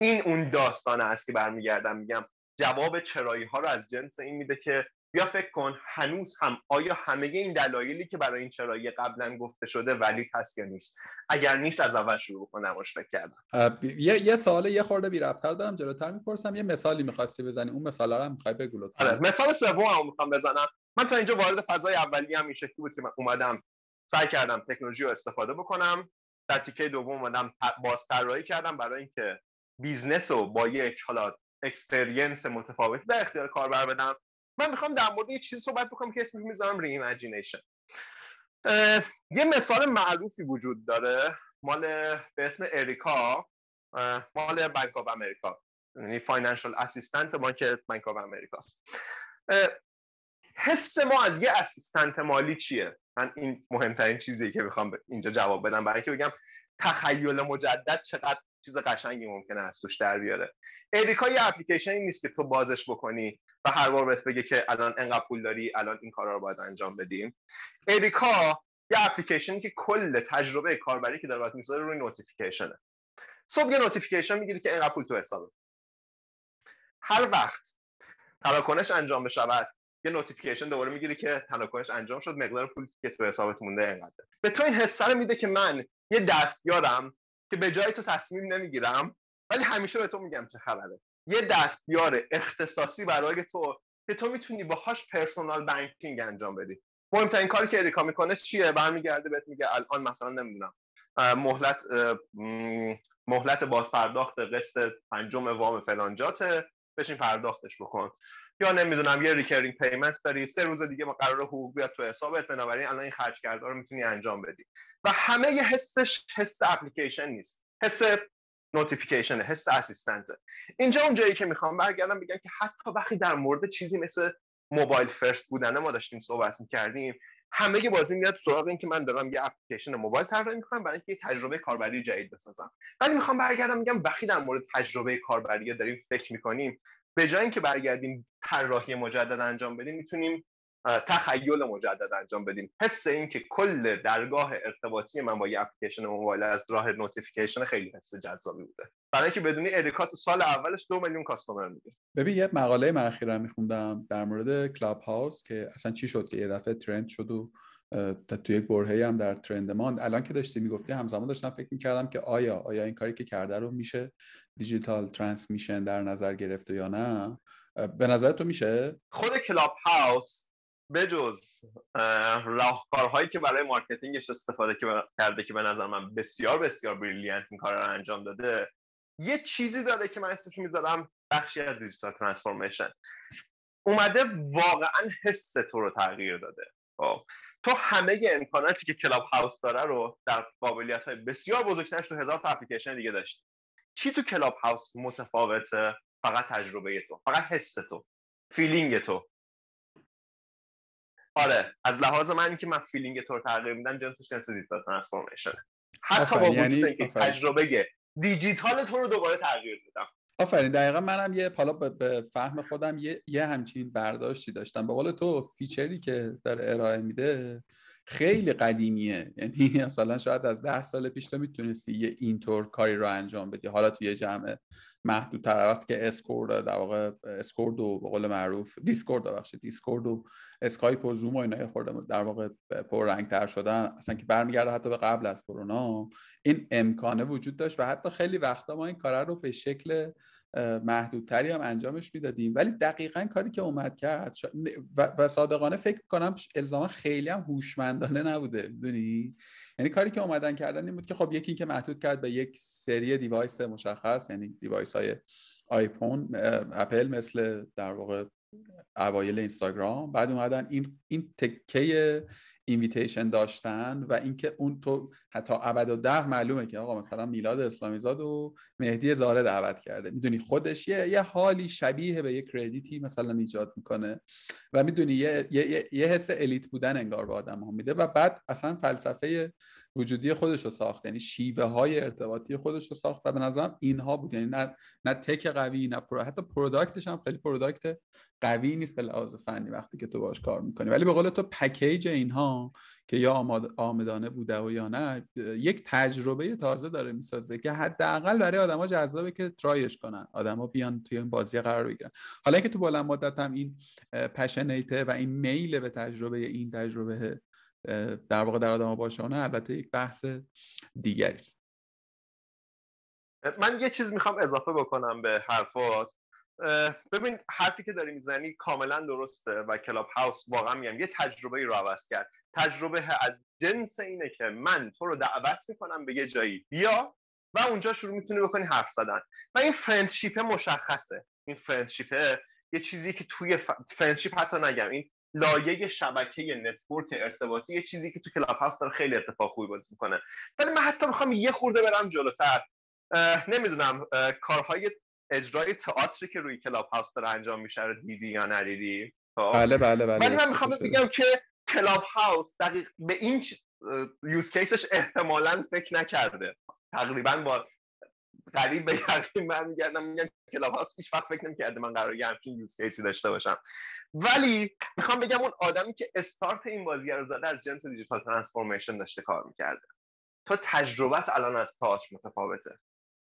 این اون داستان است که برمیگردم میگم جواب چرایی ها رو از جنس این میده که بیا فکر کن هنوز هم آیا همه این دلایلی که برای این چرایی قبلا گفته شده ولی هست یا نیست؟ اگر نیست از اول شروع کنم فکر کردم. یه یه سوال یه خورده بی ربطر دارم جلوتر می‌پرسم. یه مثالی می‌خواستی بزنی. اون مثال رو هم می‌خوای بگو آره مثال سوم هم می‌خوام بزنم. من تا اینجا وارد فضای اولی هم این شکلی بود که من اومدم سعی کردم تکنولوژی رو استفاده بکنم. در تیکه دوم اومدم باز طراحی کردم برای اینکه business رو با یک حالا experience متفاوتی در اختیار کاربر بدم. من می‌خوام در مورد یه چیزی صحبت بکنم که اسمش می‌ذارم reimagination یه مثال معروفی وجود داره. مال به اسم Erica. مال Bank of America یعنی financial assistant بانک Bank of America ست حس ما از یه assistant مالی چیه؟ من این مهمترین چیزی که می‌خوام اینجا جواب بدم. برای اینکه بگم تخیل مجدد چقدر چیز قشنگی ممکنه از توش در بیاره. Erica یه اپلیکیشنی نیست که تو بازش بکنی و هر بار بهت بگه که الان انقدر پول داری الان این کارا رو باید انجام بدیم. Erica یه اپلیکیشنی که کل تجربه کاربری که داره می‌ذاره روی notification ه صبح یه notification می‌گیری که انقدر پول تو حسابت هر وقت تراکنش انجام بشود یه notification دوباره می‌گیری که تراکنش انجام شد مقدار پول که تو حسابت مونده انقدر به تو این حسه رو میده که من یه دستیارم که به جای تو تصمیم نمی‌گیرم ولی همیشه به تو میگم چه خبره. یه دستیار اختصاصی برای تو که تو می‌تونی باهاش personal banking انجام بدی. مهمترین کاری که Erica می‌کنه چیه؟ برمیگرده بهت میگه الان مثلا نمی‌دونم مهلت مهلت بازپرداخت قسط پنجم وام فلانجاته بشین پرداختش بکن. یا نمی‌دونم یه recurring payment داری سه روز دیگه ما قرار حقوق بیاد تو حسابت بنابراین الان این خرج کرده رو می‌تونی انجام بدی. و همه یه حسش حس اپلیکیشن نیست. حس notification حس assistant اینجا اون جایی که می‌خوام برگردم بگم که حتی وقتی در مورد چیزی مثل mobile first بودنه ما داشتیم صحبت می‌کردیم همه بازی میاد سراغ این که من دارم یه اپلیکیشن موبایل طراحی می‌کنم برای اینکه یه تجربه کاربری جدید بسازم. ولی می‌خوام برگردم میگم وقتی در مورد تجربه کاربری داریم فکر می‌کنیم به جای اینکه برگردیم طراحی مجدد انجام بدیم می‌تونیم تخیل مجدد انجام بدیم. حس این که کل درگاه ارتباطی من با یه اپلیکیشن موبایل از راه notification خیلی حس جذابی بوده. برای اینکه بدونی Erica تو سال اولش دو میلیون customer میده ببین یه مقاله من اخیرا میخوندم در مورد Clubhouse که اصلا چی شد که یه دفعه trend شد و تو یک برهه‌ای هم در trend ماند. الان که داشتی می‌گفتی همزمان داشتم فکر می‌کردم که آیا آیا این کاری که کرده رو میشه digital transformation در نظر گرفته یا نه به نظر تو میشه؟ خود Clubhouse بجز راهکارهایی که برای marketing ش استفاده کرده که به نظر من بسیار بسیار brilliant این کار رو انجام داده یه چیزی داره که من اسمش می‌ذارم بخشی از digital transformation. اومده واقعا حس تو رو تغییر داده. خب تو همه امکاناتی که Clubhouse داره رو در قابلیت های بسیار بزرگترش تو هزار تا اپلیکیشن دیگه داشتی. چی تو Clubhouse متفاوته؟ فقط تجربه تو فقط حس تو feeling تو. آره از لحاظ من که من feeling تو رو تغییر میدم جنسش جنس digital transformation حتی با وجود یعنی اینکه تجربه دیجیتال تو رو دوباره تغییر میدم. آفرین دقیقا منم یه حالا به فهم خودم یه, یه همچین برداشتی داشتم. به قول تو feature ی که داره ارائه میده خیلی قدیمیه. یعنی <laughs> مثلا شاید از ده سال پیش تو می‌تونستی یه اینطور کاری رو انجام بدی. حالا توی جمع محدود تر است که اسکورد در واقع اسکورد و به قول معروف Discord ببخشید Discord و اسکایپ و زوم و اینا خورده در واقع پررنگ تر شدن. اصلا که برمیگرده حتی به قبل از کرونا. این امکانه وجود داشت و حتی خیلی وقتا ما این کار رو به شکل محدودتری هم انجامش می‌دادیم. ولی دقیقا کاری که اومد کرد و, صادقانه فکر کنم الزاما خیلی هم هوشمندانه نبوده می‌دونی؟ یعنی کاری که اومدن کردن این بود که خب یکی که محدود کرد به یک سری device مشخص یعنی device های آیفون اپل مثل در واقع اوایل اینستاگرام. بعد اومدن این این تکه invitation داشتن و اینکه اون تو حتی about ت معلومه که آقا مثلا میلاد اسلامی زاد و مهدی زاره دعوت کرده. می‌دونی خودش یه, یه حالی شبیه به یک credit ی مثلا ایجاد می‌کنه و می‌دونی یه, یه, یه حس elite بودن انگار به آدم ها میده و بعد اصلا فلسفه وجودی خودش رو ساخت. یعنی شیوه های ارتباطی خودش رو ساخت و به نظرم اینها بود. یعنی نه نه tech قوی نه pro... حتی product ش هم خیلی product قوی نیست به لحاظ فنی وقتی که تو باش کار می‌کنی. ولی به قول تو پکیج اینها که یا آمد... آمدانه بوده و یا نه یک تجربه تازه داره می‌سازه که حداقل برای آدما جذابه که try ش کنن. آدما بیان توی این بازی قرار بگیرن. حالا که تو بلند مدت هم این پشنیته و این میل به تجربه این تجربه در واقع در آدم باشانه البته یک بحث دیگری است. من یه چیز می‌خوام اضافه بکنم به حرفات. ببین حرفی که داری می‌زنی کاملا درسته و کلاب هاوس واقعا میگم یه تجربه رو عوض کرد. تجربه از جنس اینه که من تو رو دعوت می‌کنم به یه جایی. بیا و اونجا شروع می‌تونی بکنی حرف زدن. و این friendship ه مشخصه. این friendship ه یه چیزی که توی friendship حتی نگم. این لایه شبکه network ارتباطی یه چیزی که تو کلاب هاوس داره خیلی اتفاق خوبی بازی می‌کنه. ولی من حتی می‌خوام یه خورده برم جلوتر. نمی‌دونم کارهای اجرای تئاتری که روی کلاب هاوس داره انجام میشه رو دیدی یا ندیدی؟ خب؟ بله بله بله ولی من می‌خوام بگم که کلاب هاوس دقیق به این use case ش احتمالا فکر نکرده. تقریبا با قریب به یقین برمیگردم میگم کلاب هاوس هیچ وقت فکر نمی‌کرده من قرار همچین use case ی داشته باشم. ولی می‌خوام بگم اون آدمی که استارت این بازی رو زده از جنس digital transformation داشته کار می‌کرده. تو تجربت الان از تئاتر متفاوته.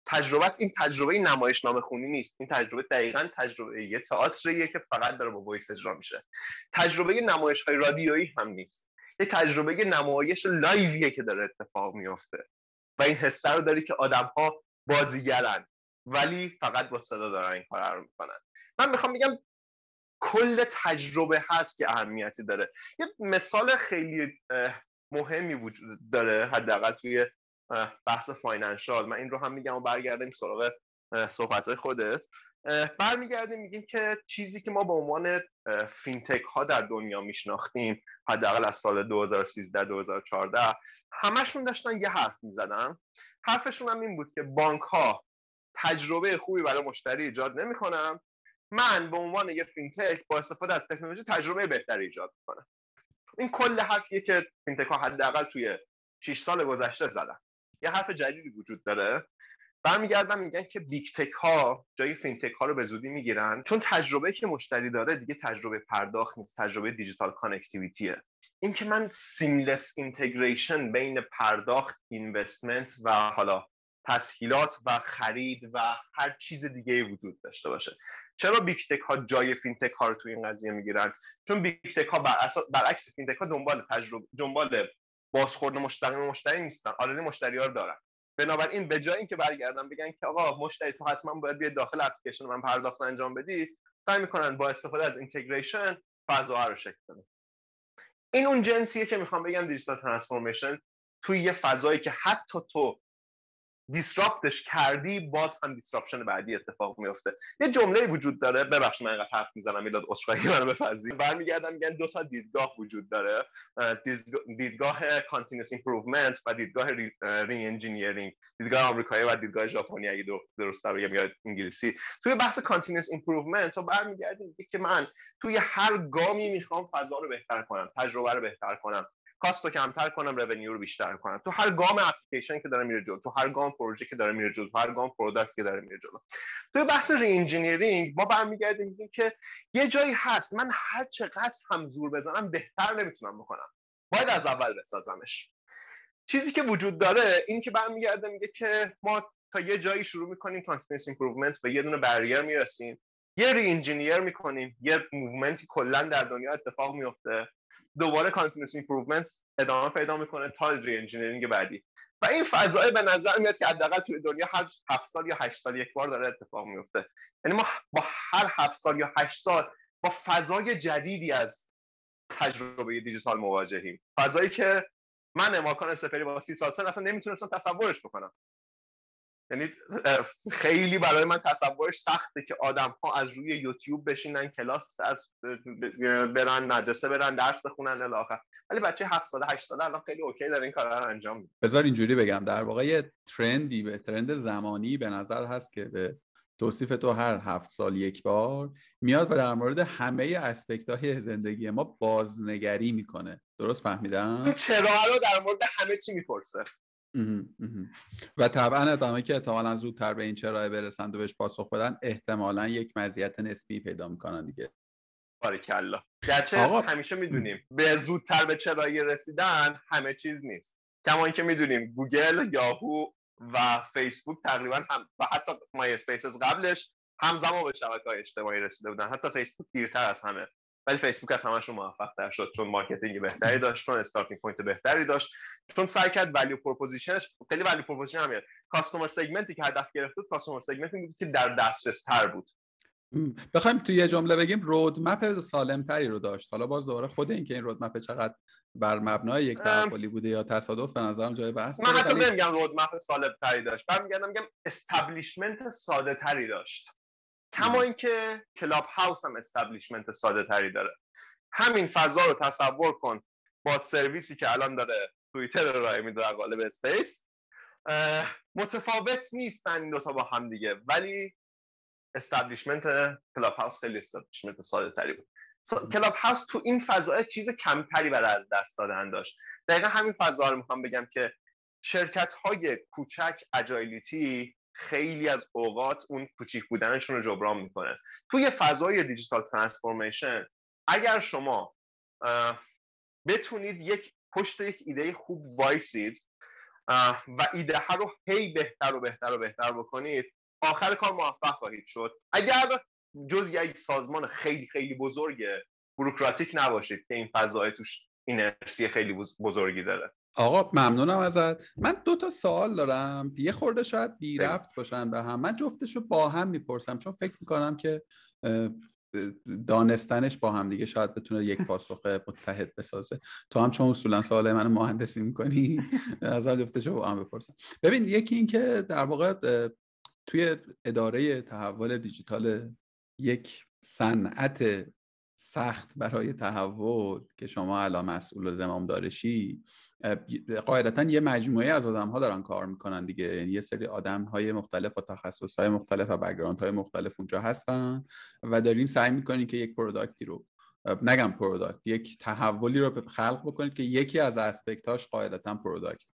تجربت این تجربه نمایشنامه خونی نیست. این تجربه دقیقا تجربه یه تئاتریه که فقط داره با voice اجرا میشه. تجربه نمایش های رادیویی هم نیست. یه تجربه نمایش live یه که داره اتفاق میافته. و این حسه رو داری که آدم ها بازیگرن. ولی فقط با صدا دارن این کار رو می‌کنن. من می‌خوام بگم کل تجربه هست که اهمیتی داره. یه مثال خیلی مهمی وجود داره حداقل توی بحث financial. من این رو هم میگم و برگردیم سراغ صحبت های خودت. برمیگردیم میگیم که چیزی که ما به عنوان فینتک ها در دنیا میشناختیم حداقل از سال 2013 2014 همشون داشتن یه حرف می‌زدن. حرفشون هم این بود که بانک ها تجربه خوبی برای مشتری ایجاد نمی‌کنم من به عنوان یه فینتک با استفاده از تکنولوژی تجربه بهتری ایجاد می‌کنم. این کل حرفیه که فینتک ها حداقل توی 6 سال گذشته زدن. یه حرف جدیدی وجود داره. برمیگردن میگن که big tech ها جای فینتک ها رو به زودی می‌گیرن. چون تجربه که مشتری داره دیگه تجربه پرداخت نیست. تجربه digital connectivity ه. این که من seamless integration بین پرداخت investment و حالا تسهیلات و خرید و هر چیز دیگه وجود داشته باشه. چرا big tech ها جای فینتک ها رو توی این قضیه می‌گیرن؟ چون big tech ها برعکس فینتک ها دنبال تجربه دنبال بازخورد مشتری مشتری نیستن. already مشتری ها رو دارن. بنابراین به جای اینکه برگردن بگن که آقا مشتری تو حتما باید بیاد داخل اپلیکیشن من پرداخت انجام بدی سعی می‌کنن با استفاده از integration فضا رو شکل بدن. این اون جنسیه که می‌خوام بگم digital transformation توی یه فضایی که حتی تو disrupt ش کردی باز هم disruption بعدی اتفاق میفته یه جمله وجود داره. ببخش من اینقدر حرف می‌زنم میلاد عذرخواهی منو بپذیر برمیگردم میگن دو تا دیدگاه وجود داره. دیدگاه continuous improvement و دیدگاه re-engineering دیدگاه آمریکایی و دیدگاه ژاپنی اگه درست بگم یا انگلیسی. توی بحث continuous improvement تو برمیگردیم میگه که من توی هر گامی می‌خوام فضا رو بهتر کنم تجربه رو بهتر کنم. cost رو کمتر کنم revenue رو بیشتر کنم. تو هر گام اپلیکیشن که داره میره جلو تو هر گام پروژه که داره میره جلو تو هر گام product که داره میره جلو. تو بحث re-engineering ما برمیگردیم میگیم که یه جایی هست. من هر چقدر هم زور بزنم بهتر نمی‌تونم بکنم. باید از اول بسازمش. چیزی که وجود داره این که برمیگرده میگه که ما تا یه جایی شروع می‌کنیم continuous improvement به یه دونه barrier می‌رسیم. یه re-engineer می‌کنیم. یه movement ی کلا در دنیا اتفاق میفته دوباره continuous improvement ادامه پیدا می‌کنه تا re-engineering بعدی. و این فضای به نظر میاد که حداقل توی دنیا هر هفت سال یا هشت سال یک بار داره اتفاق میفته یعنی ما با هر هفت سال یا هشت سال با فضای جدیدی از تجربه دیجیتال مواجهیم. فضایی که من اماکان سپری با سی سال سن اصلا نمی‌تونستم تصورش بکنم. یعنی خیلی برای من تصورش سخته که آدم ها از روی یوتیوب بشینن کلاس درس برن مدرسه برن درس بخونن الاخر ولی بچه 7 ساله 8 ساله الان خیلی اوکی داره این کارا رو انجام میده. بذار اینجوری بگم. در واقع یه ترندی به ترند زمانی به نظر هست که به توصیف تو هر هفت سال یک بار میاد و در مورد همه اسپکت های زندگی ما بازنگری می‌کنه. درست فهمیدم؟ چرا؟ رو در مورد همه چی می‌پرسه. و طبعا ادامه که احتمالا زودتر به این چرا برسند و بهش پاسخ بدن احتمالا یک مزیت نسبی پیدا می‌کنن دیگه. کلا گرچه. همیشه می‌دونیم به زودتر به چرایی رسیدن همه چیز نیست. کما اینکه می‌دونیم گوگل یاهو و فیسبوک تقریبا هم و حتی مای اسپیسز قبلش همزمان به شبکه های اجتماعی رسیده بودن. حتی فیسبوک دیرتر از همه. ولی فیسبوک از همشون موفق تر شد چون marketing بهتری داشت چون starting point بهتری داشت. چون سعی کرد value proposition ش خیلی value proposition همه customer segment ی که هدف گرفته بود customer segment ی بود که در دسترس تر بود بخوایم توی یه جمله بگیم roadmap سالم تری رو داشت. حالا باز دوباره خود این که این roadmap چقدر بر مبنای یک تعقلی بوده یا تصادف به نظرم جای بحث من حتی نمیگم roadmap سالم تری داشت. من میگم میگم establishment ساده تری داشت. کما اینکه کلاب هاوس هم establishment ساده تری داره. همین فضا رو تصور کن با سرویسی که الان داره توییتر رو راه میده قالب space. متفاوت نیستن این دوتا با هم دیگه ولی establishment کلاب هاوس خیلی establishment ساده تری بود کلاب هاوس تو این فضا چیز کمتری برای از دست دادن داشت. دقیقا همین فضا رو می‌خوام بگم که شرکت های کوچک agility خیلی از اوقات اون کوچیک بودنشون رو جبران می‌کنه. توی فضای digital transformation اگر شما بتونید یک پشت یک ایده خوب وایسید. و ایده ها رو هی بهتر و بهتر و بهتر بکنید. آخر کار موفق خواهید شد. اگر جز یک سازمان خیلی خیلی بزرگ بروکراتیک نباشید که این فضای توش اینرسی خیلی بزرگی داره. آقا ممنونم ازت. من دو تا سوال دارم. یه خورده شاید بی ربط باشن به هم. من جفتش رو با هم می‌پرسم چون فکر می‌کنم که دانستنش با هم دیگه شاید بتونه یک پاسخ متحد بسازه. تو هم چون اصولا سوال من مهندسی می‌کنی از رو با هم بپرسم. ببین یکی این که در واقع توی اداره تحول دیجیتال یک صنعت سخت برای تحول که شما الان مسئول و زمام دارشی قاعدتا یه مجموعه از آدم ها دارن کار می‌کنن دیگه. یعنی یه سری آدم های مختلف و تخصص های مختلف و بگراند های مختلف اونجا هستن و دارین سعی می‌کنین که یک پروداکتی رو نگم product یک تحولی رو خلق بکنید که یکی از aspect اش قاعدتا product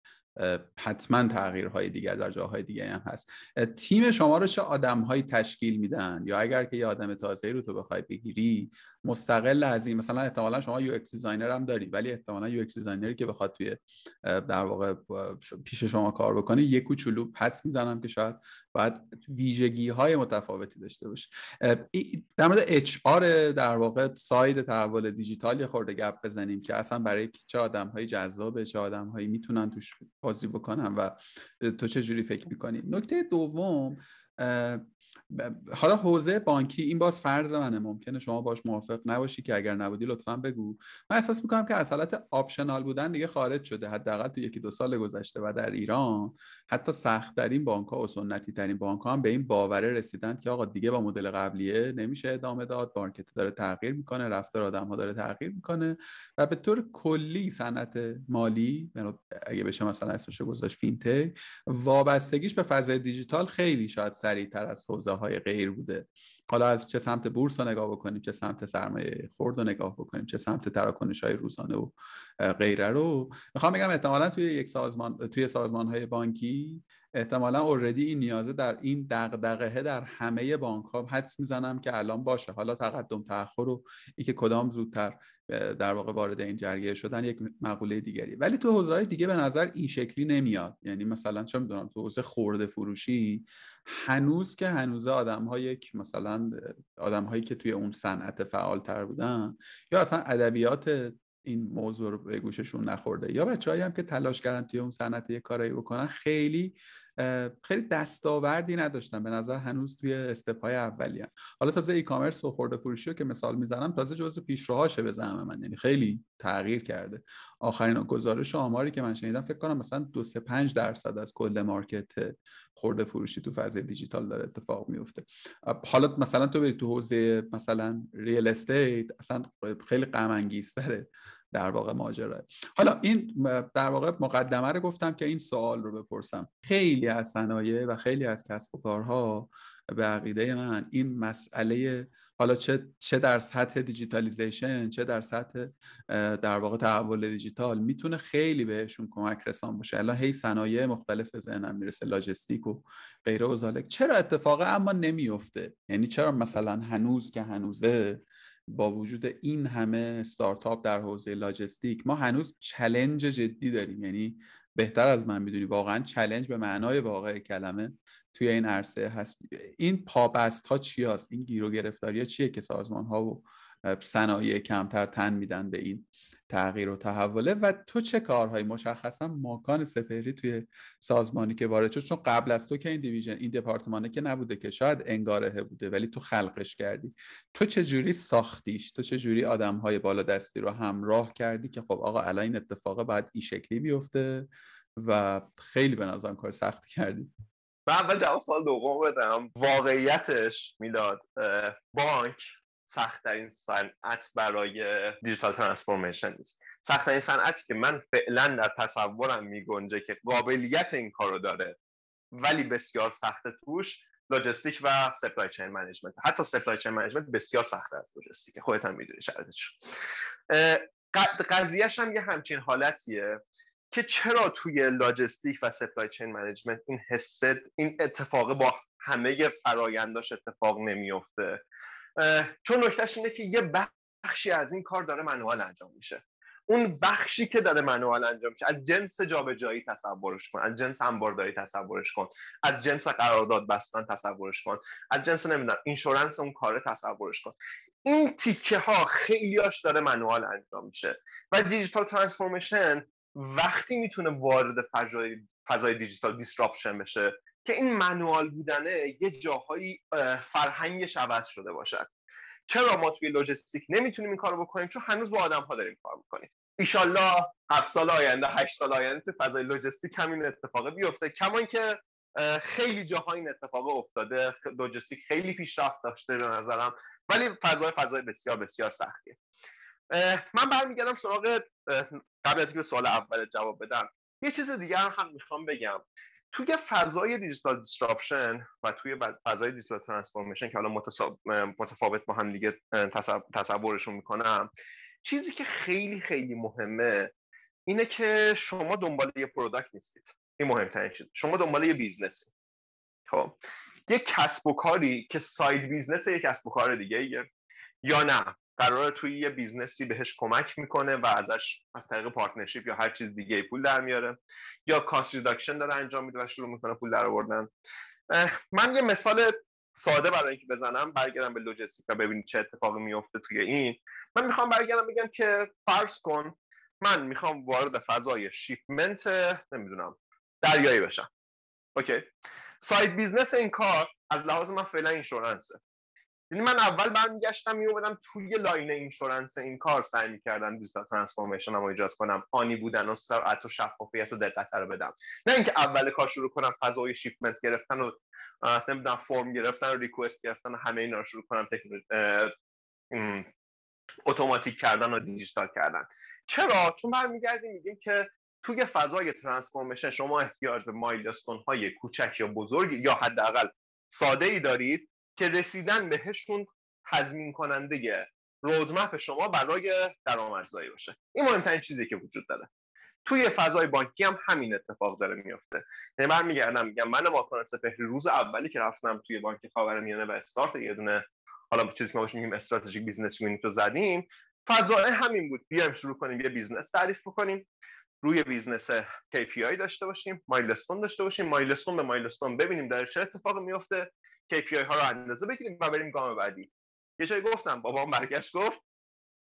حتما تغییرهای دیگر در جاهای دیگه هم هست. تیم شما رو چه آدمهایی تشکیل میدن؟ یا اگر که یه آدم تازه رو تو بخوای بگیری مستقل از این. مثلا احتمالا شما UX designer هم دارید ولی احتمالا UX designer ی که بخواد توی در واقع پیش شما کار بکنه یک کوچولو پس می‌زنم که شاید باید ویژگی های متفاوتی داشته باشه. در مورد HR در واقع side تحول دیجیتال یه خورده گپ بزنیم که اصلا برای چه آدم های جذابه چه آدم هایی می‌تونن توش بازی بکنن و تو چه جوری فکر می‌کنی. نکته دوم حالا حوزه بانکی این باز فرض منه ممکنه شما باش موافق نباشی که اگر نبودی لطفا بگو. من احساس می‌کنم که از حالت optional بودن دیگه خارج شده. حداقل تو یکی دو سال گذشته و در ایران حتی سخت ترین بانک ها و سنتی ترین بانک ها هم به این باوره رسیدن که آقا دیگه با مدل قبلیه نمیشه ادامه داد. market داره تغییر می‌کنه رفتار آدم ها داره تغییر می‌کنه و به طور کلی صنعت مالی یعنی اگه بشه مثلا اسمش گذاشت فینتک وابستگیش به فضای دیجیتال خیلی شاید سریعتر از های غیر بوده. حالا از چه سمت بورس رو نگاه بکنیم چه سمت سرمایه خورد رو نگاه بکنیم چه سمت تراکنش های روزانه و غیره رو. می‌خوام بگم احتمالا توی یک سازمان توی سازمان های بانکی احتمالا اوردی این نیازه در این دغدغه در همه بانک ها حدس می‌زنم که الان باشه. حالا تقدم تاخر رو ای که کدام زودتر در واقع وارد این جرگه شدن یک مقوله دیگری. ولی تو حوزه دیگه به نظر این شکلی نمیاد. یعنی مثلا چه می‌دونم تو حوزه خورده فروشی هنوز که هنوز آدم های یک مثلا آدم هایی که توی اون صنعت فعال تر بودن یا اصلا ادبیات این موضوع رو به گوششون نخورده یا بچه‌ای هم که تلاش کردن توی اون صنعت یه کارایی بکنن خیلی خیلی دستاوردی نداشتن به نظر هنوز توی استپای اولی هم. حالا تازه e-commerce و خورده فروشی رو که مثال می‌زنم تازه جزء پیشروهاشه به زعم من. یعنی خیلی تغییر کرده. آخرین گزارش آماری که من شنیدم فکر کنم مثلا دو سه پنج درصد از کل market خورده فروشی تو فضای دیجیتال داره اتفاق میفته. حالا مثلا تو بری تو حوزه مثلا real estate اصلا خیلی غم در واقع ماجرا. حالا این در واقع مقدمه رو گفتم که این سوال رو بپرسم. خیلی از صنایع و خیلی از کسب و کارها به عقیده من این مسئله حالا چه, چه در سطح digitalization چه در سطح در واقع تحول دیجیتال می‌تونه خیلی بهشون کمک رسان باشه. الان هی صنایع مختلف به ذهنم می‌رسه لاجستیک و غیره و ذالک. چرا اتفاقه اما نمیفته یعنی چرا مثلا هنوز که هنوزه با وجود این همه استارتاپ در حوزه لاجستیک ما هنوز challenge جدی داریم. یعنی بهتر از من می‌دونی واقعا challenge به معنای واقع کلمه توی این عرصه هست. این پابست ها چی هست؟ این گیر و گرفتاری چیه که سازمان ها و صنایع کمتر تن میدن به این؟ تغییر و تحوله و تو چه کارهایی؟ مشخصا ماکان سپهری توی سازمانی که وارد شد چون قبل از تو که این دیویژن این دپارتمانه که نبوده که شاید انگارهه بوده ولی تو خلقش کردی. تو چه جوری ساختیش؟ تو چه جوری آدم های بالا دستی رو همراه کردی که خب آقا الان این اتفاق باید این شکلی بیفته و خیلی به نظرم کار سخت کردی. من اول جواب سوال دوم بدم. واقعیتش میلاد بانک سختترین صنعت برای digital transformation نیست. سختترین صنعتی که من فعلا در تصورم میگنجه که قابلیت این کارو داره ولی بسیار سخت توش لوجستیک و supply chain management حتی supply chain management بسیار سخت است لوجستیک خودت هم می‌دونی شرطش قضیهش هم یه همچین حالتیه که چرا توی لاجستیک و supply chain management این حسد این اتفاق با همه فراینداش اتفاق نمیفته چون نکتهش اینه که یه بخشی از این کار داره manual انجام میشه. اون بخشی که داره manual انجام میشه از جنس جابجایی تصورش کن از جنس انبارداری تصورش کن از جنس قرارداد بستن تصورش کن از جنس نمی‌دونم insurance اون کار تصورش کن. این تیکه ها خیلیاش داره manual انجام میشه. و digital transformation وقتی می‌تونه وارد فضای فضای digital disruption بشه که این manual بودنه یه جاهایی فرهنگش عوض شده باشد. چرا ما توی لوجستیک نمی‌تونیم این کارو بکنیم؟ چون هنوز با آدم ها داریم کار می‌کنیم. ایشالله هفت سال آینده هشت سال آینده تو فضای لوجستیک همین اتفاق بیفته. کما اینکه خیلی جاها این اتفاق افتاده. لوجستیک خیلی پیشرفت داشته به نظرم. ولی فضای فضای بسیار بسیار سختیه. من برمیگردم سراغ قبل از اینکه سوال اول جواب بدم. یه چیز دیگر هم می‌خوام بگم. توی فضای digital disruption و توی فضای digital transformation که حالا متفاوت با هم دیگه تصورشون می‌کنم چیزی که خیلی خیلی مهمه اینه که شما دنبال یه product نیستید. این مهمترین چیز. شما دنبال یه business ی خب. یه کسب و کاری که side business یه کسب و کار دیگه یا نه؟ قراره توی یه business ی بهش کمک می‌کنه و ازش از طریق partnership یا هر چیز دیگه پول در میاره یا cost reduction داره انجام میده و شروع می‌کنه پول در آوردن. من یه مثال ساده برای اینکه بزنم برگردم به لوجستیک ببینید چه اتفاقی میفته توی این. من می‌خوام برگردم بگم که فرض کن من می‌خوام وارد فضای shipment نمی‌دونم دریایی بشم. OK. side business این کار از لحاظ من فعلا insurance ه یعنی من اول برمیگشتم میومدم توی line insurance این کار سعی می‌کردم digital transformation رو ایجاد کنم آنی بودن و سرعت و شفافیت و دقت رو بدم. نه اینکه اول کار شروع کنم فضای shipment گرفتن و نمی‌دونم فرم گرفتن و request گرفتن و همه اینا رو شروع کنم اتوماتیک کردن و دیجیتال کردن. چرا؟ چون برمیگردیم میگیم که توی فضای ترانسفورمیشن شما احتیاج به مایلستون های کوچک یا بزرگ یا حداقل ساده ای دارید که رسیدن بهشون تضمین کننده رودمپ شما برای درآمدزایی باشه. این مهمترین چیزی که وجود داره. توی فضای بانکی هم همین اتفاق داره میفته یعنی من میگردم میگم من ماکان سپهری روز اولی که رفتم توی بانک خاورمیانه و استارت یه دونه حالا چیزی که ما میگیم strategic business unit رو زدیم فضای همین بود. بیایم شروع کنیم یه business تعریف کنیم روی business KPI داشته باشیم milestone داشته باشیم milestone به milestone ببینیم در چه اتفاقی میفته KPI ها رو اندازه بگیریم و بریم گام بعدی. یه جایی گفتم بابام برگشت گفت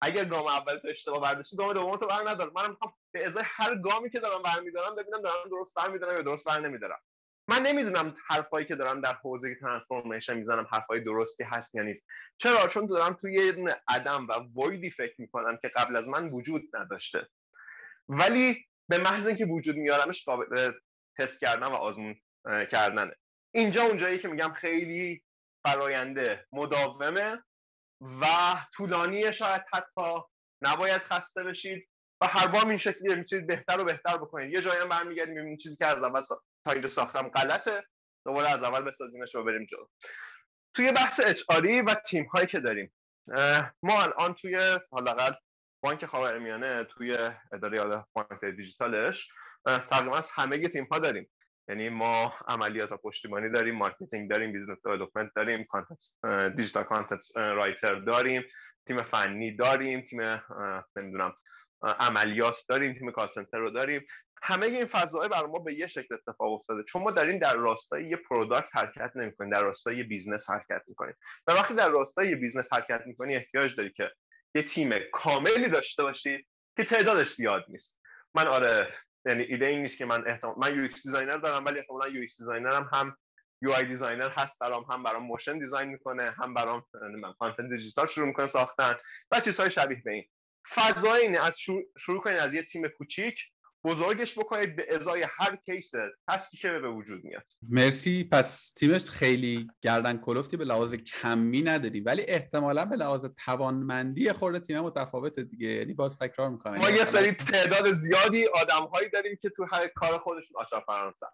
اگر گام اول تو اشتباه برداشتی گام دوم تو بر ندار من می‌خوام به ازای هر گامی که دارم برمیدارم ببینم دارم درست برمیدارم یا درست بر نمیدارم. من نمی‌دونم حرفایی که دارم در حوزه ترانسفورمیشن می‌زنم حرفای درستی هست یا نیست. چرا؟ چون دارم توی یه دونه عدم و وایدی فکر می‌کنم که قبل از من وجود نداشته. ولی به محض اینکه وجود میارمش قابل تست کردن و آزمون کردنه. اینجا اونجایی که میگم خیلی فراینده مداومه و طولانیه شاید حتی نباید خسته بشید و هر بار این شکلیه می‌تونید بهتر و بهتر بکنید. یه جایی هم برمیگردیم این چیزی که از اول تا اینجا ساختم غلطه دوباره از اول بسازیمش و بریم جلو. توی بحث HR و تیم هایی که داریم ما الان توی حداقل بانک خاورمیانه توی اداره بانک دیجیتالش تقریبا از همه تیم ها داریم. یعنی ما عملیات و پشتیبانی داریم marketing داریم business development داریم content digital content writer داریم تیم فنی داریم تیم نمی‌دونم عملیات داریم تیم call center رو داریم. همه این فضاهای برای ما به یه شکل اتفاق افتاده. چون ما داریم در راستای یه product حرکت نمی‌کنیم در راستای یه business حرکت می‌کنیم. و وقتی در راستای یه business حرکت می‌کنی احتیاج داری که یه تیم کاملی داشته باشی که تعدادش زیاد نیست. من آره یعنی ایده این نیست که من احتمال من UX designer دارم ولی احتمالاً UX designer م هم UI designer هست برام هم برام motion design می‌کنه هم برام من content digital شروع می‌کنه ساختن و چیزهای شبیه به این. فضای اینه از شروع, شروع کنید از یه تیم کوچیک بزرگش بکنید به ازای هر case هستی که به وجود میاد؟ مرسی. پس تیمش خیلی گردن کلفتی به لحاظ کمی نداری ولی احتمالا به لحاظ توانمندی خرده تیم متفاوت دیگه. یعنی باز تکرار می‌کنم. ما یه سری تعداد زیادی آدم هایی داریم که تو هر کار خودشون آچار فرانسه.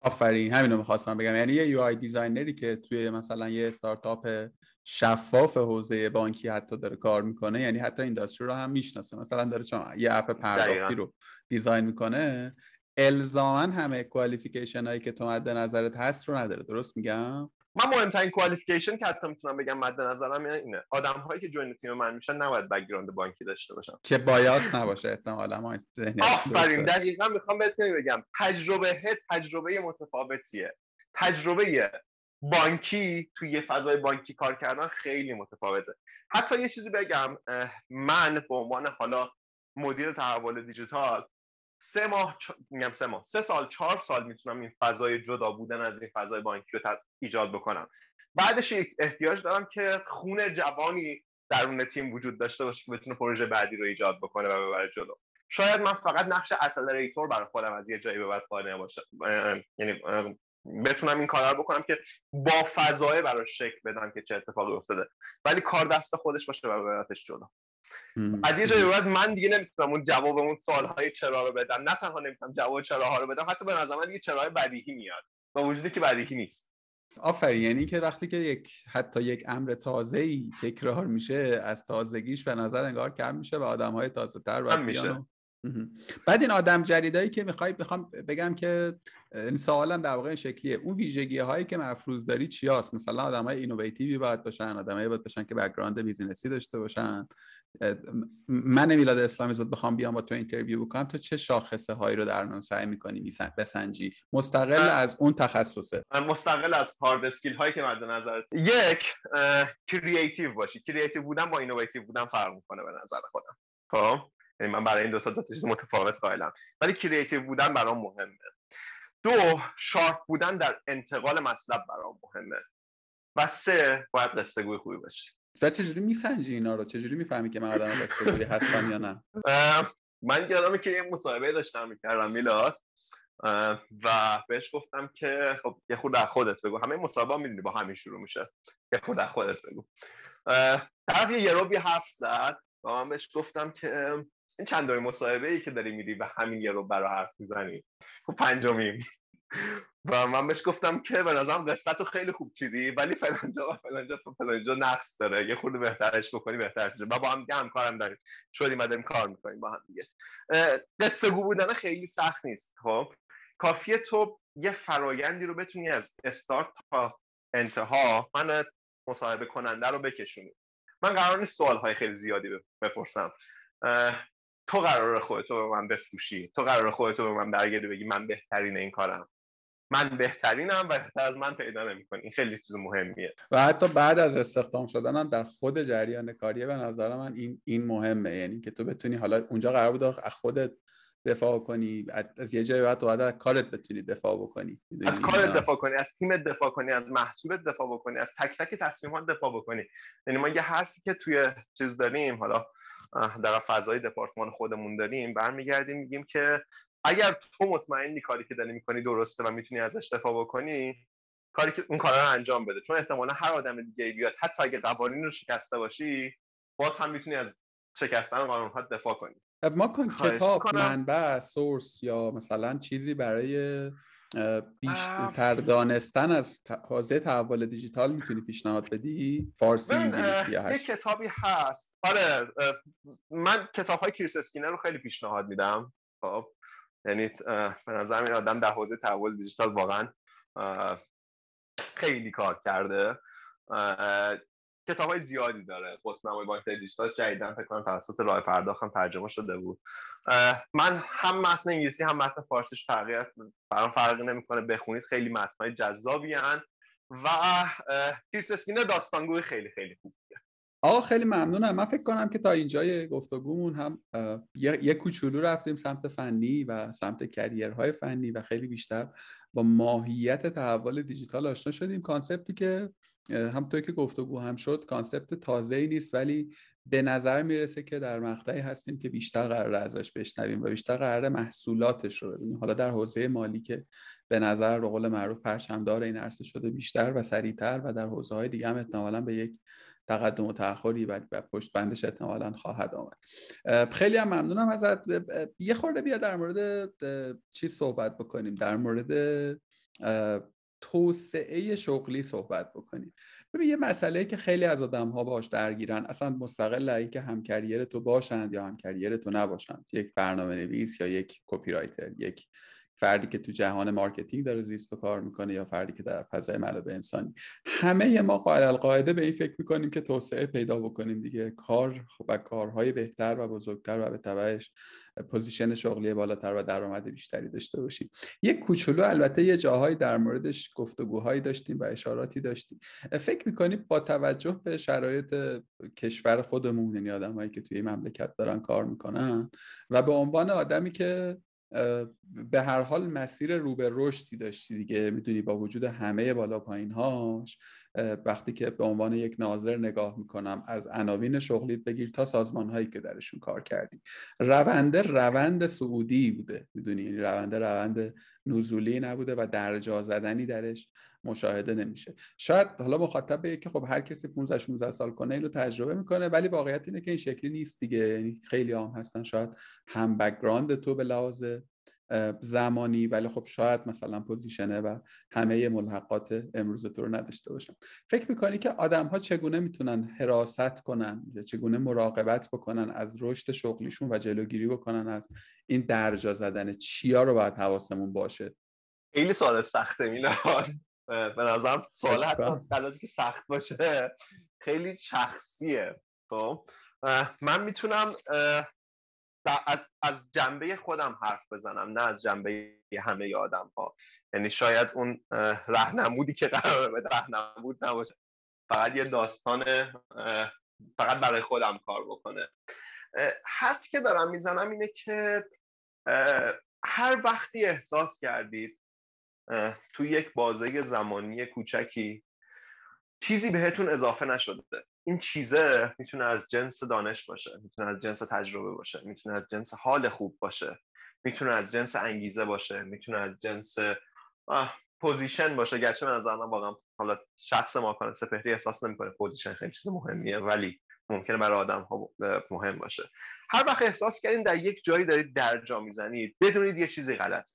آفرین. همینو می‌خواستم بگم. یعنی یه UI designer ی که توی مثلا یه استارتاپ شفاف حوزه بانکی حتی داره کار می‌کنه یعنی حتی industry رو هم می‌شناسه. مثلا داره چون یه app پرداختی رو design می‌کنه الزاما همه qualification هایی که تو مد نظرت هست رو نداره درست میگم؟ من مهمترین qualification که حتی می‌تونم بگم مد نظرم اینه. آدم هایی که join تیم من میشن نباید background بانکی داشته باشن. که bias نباشه احتمالا ما آفرین دقیقا می‌خوام بهتون بگم. تجربه تجربه متفاوتیه. تجربه بانکی توی یه فضای بانکی کار کردن خیلی متفاوته. حتی یه چیزی بگم من به عنوان حالا مدیر تحول دیجیتال سه ماه میگم سه ماه. سه سال چهار سال می‌تونم این فضای جدا بودن از این فضای بانکی رو ایجاد بکنم. بعدش احتیاج دارم که خون جوانی درون تیم وجود داشته باشه که بتونه پروژه بعدی رو ایجاد بکنه و ببره جلو. شاید من فقط نقش اکسلراتور برای خودم از یه جایی به بعد قانع باشه یعنی بتونم این کار رو بکنم که با فضای براش شکل بدم که چه اتفاقی افتاده. ولی کار دست خودش باشه و ببرتش جلو. از یه جایی بعد من دیگه نمی‌تونم اون جواب اون سوالهای چرا رو بدم. نه تنها نمی‌تونم جواب چراها رو بدم حتی به نظر من دیگه چراهای بدیهی میاد. با وجودی که بدیهی نیست. آفرین. یعنی که وقتی که یک حتی یک امر تازه ای تکرار میشه از تازگیش به نظر انگار کم میشه و آدم های تازه تر و میشه بعد این آدم جدیدایی که می‌خوای می‌خوام بگم که سوالم در واقع این شکلیه. اون ویژگی هایی که مفروض داری چی هست مثلا آدم های innovative ی باید باشن آدمایی باید باشن که background business ی داشته باشن. من میلاد اسلامی زاد بخوام بیام با تو interview بکنم. تو چه شاخصه هایی رو در من سعی می‌کنی بسنجی؟ مستقل از اون تخصصه. مستقل از hard skill هایی که مد نظرت. یک creative باشی. creative بودن با innovative بودن فرق می‌کنه به نظر خودم. خب؟ یعنی من برای این دو تا دو چیز متفاوت قائلم. ولی creative بودن برام مهمه. دو sharp بودن در انتقال مطلب برام مهمه. و سه باید قصه گوی خوبی باشه. و چجوری میسنجی اینا رو؟ چجوری می‌فهمی که من آدم قصه گوی هستم یا نه؟ من یادمه که یه مصاحبه داشتم می‌کردم میلاد. و بهش گفتم که خب یه خود خودت بگو. همه مصاحبه می‌دونی با همین شروع میشه. یه خود خودت بگو. طرف یه روبی حرف زد و من بهش گفتم که این چند مصاحبه ای که داری میری و همین یه رو برا حرف می‌زنی؟ خب پنجمیم و من بهش گفتم که به نظرم قصت خیلی خوب چیدی ولی فلانجا و فلانجا و فلانجا نقص داره. یه خورده بهترش بکنی بهتر شده. و با هم دیگه همکارم داریم. شدیم داریم کار می‌کنیم با هم دیگه. قصه گو بودن خیلی سخت نیست. خب؟ کافیه تو یه فرایندی رو بتونی از استارت تا انتها من مصاحبه کننده رو بکشونی. من قرار نیست سوال های خیلی زیادی بپرسم. تو قرار خودتو به من بفروشی. تو قرار خودتو به من برگردی بگی. من بهترین این کارم. من بهترینم و بهتر از من پیدا نمی‌کنی. این خیلی چیز مهمیه. و حتی بعد از استخدام شدنم در خود جریان کاریه به نظر من این این مهمه. یعنی که تو بتونی حالا اونجا قرار بود از خودت دفاع کنی از یه جای بعد بعد از کارت بتونی دفاع بکنی. از کارت دفاع کنی از تیمت دفاع کنی از محصولت دفاع بکنی از تک تک تصمیمات دفاع بکنی. یعنی ما یه حرفی که توی چیز داریم حالا در فضای دپارتمان خودمون داریم برمیگردیم میگیم که اگر تو مطمئنی کاری که داری می‌کنی درسته و می‌تونی ازش دفاع بکنی کاری که اون کارا رو انجام بده. چون احتمالا هر آدم دیگه بیاد حتی اگه قوانین رو شکسته باشی باز هم می‌تونی از شکستن قانون ها دفاع کنی. ما کن کتاب منبع سورس یا مثلا چیزی برای بیشتر دانستن از حوزه تحول دیجیتال می‌تونی پیشنهاد بدی؟ فارسی انگلیسی یه کتابی هست. آره من کتاب های کریس اسکینر رو خیلی پیشنهاد میدم. خب. یعنی به نظر این آدم در حوزه تحول دیجیتال واقعا خیلی کار کرده. کتاب های زیادی داره. قطب‌نمای بانک دیجیتال جدیدن فکر کنم توسط راه پرداختم ترجمه شده بود. من هم متن انگلیسی هم متن فارسیش تغییر برام فرقی نمی‌کنه. بخونید خیلی متن های جذابی هن. و کریس اسکینر داستانگوی خیلی خیلی خوبیه آقا خیلی ممنونم. من فکر کنم که تا اینجای گفتگومون هم یه کوچولو رفتیم سمت فنی و سمت career های فنی و خیلی بیشتر با ماهیت تحول دیجیتال آشنا شدیم. concept ی که همطور که گفتگو هم شد concept تازه ای نیست ولی به نظر می‌رسه که در مقطعی هستیم که بیشتر قرار ازش بشنویم و بیشتر قرار محصولاتش رو ببینیم. حالا در حوزه مالی که به نظر به قول معروف پرچمدار این عرصه شده بیشتر و سریعتر و در حوزه های دیگه هم احتمالا به یک تقدم و تأخری و پشت بندش احتمالا خواهد آمد. خیلی هم ممنونم ازت. یه خورده بیا در مورد چی صحبت بکنیم. در مورد توسعه شغلی صحبت بکنیم. ببین یه مسئله که خیلی از آدم ها باش درگیرن اصلا مستقل این که هم career تو باشند یا هم career تو نباشند. یک برنامه نویس یا یک copywriter یک فردی که تو جهان marketing داره زیست و کار می‌کنه یا فردی که در فضای منابع انسانی. همه ما علی‌القاعده به این فکر می‌کنیم که توسعه پیدا بکنیم دیگه. کار و کارهای بهتر و بزرگتر و به تبعش position شغلی بالاتر و درآمد بیشتری داشته باشیم. یک کوچولو البته یه جاهایی در موردش گفتگوهایی داشتیم و اشاراتی داشتیم. فکر می‌کنیم با توجه به شرایط کشور خودمون یعنی آدمایی که توی مملکت دارن کار می‌کنن و به عنوان آدمی که به هر حال مسیر رو به رشدی داشتی دیگه. می‌دونی با وجود همه بالا پایین هاش وقتی که به عنوان یک ناظر نگاه می‌کنم از عناوین شغلیت بگیر تا سازمان هایی که درشون کار کردی. رونده روند سعودی بوده. می‌دونی یعنی رونده روند نزولی نبوده و درجا زدنی درش. مشاهده نمیشه. شاید حالا مخاطب که خب هر کسی 15 16 سال کنه اینو تجربه می‌کنه ولی واقعیت اینه که این شکلی نیست دیگه. یعنی خیلی عام هستن. شاید هم background تو به لحاظ زمانی ولی خب شاید مثلا position ه و همه ملحقات امروز تو رو نداشته باشن. فکر می‌کنی که آدم ها چگونه می‌تونن حراست کنن؟ چگونه مراقبت بکنن از رشد شغلیشون و جلوگیری بکنن از این درجا زدن؟ چیا رو باید حواسمون باشه؟ خیلی سوال سخته میلاد. به نظرم سوال حتی که سخت باشه خیلی شخصیه. خب من می‌تونم از, از جنبه خودم حرف بزنم نه از جنبه همه آدم ها یعنی شاید اون رهنمودی که قرار به رهنمود نباشه فقط یه داستان فقط برای خودم کار بکنه. حرفی که دارم می‌زنم اینه که هر وقتی احساس کردید تو یک بازه زمانی کوچکی چیزی بهتون اضافه نشده. این چیزه می‌تونه از جنس دانش باشه می‌تونه از جنس تجربه باشه می‌تونه از جنس حال خوب باشه می‌تونه از جنس انگیزه باشه می‌تونه از جنس position باشه. گرچه به نظر من واقعا حالا شخص ماکان سپهری احساس نمی‌کنه position خیلی چیز مهمیه ولی ممکنه برای آدم ها مهم باشه. هر وقت احساس کردین در یک جایی دارید درجا می‌زنید بدونید یه چیزی غلط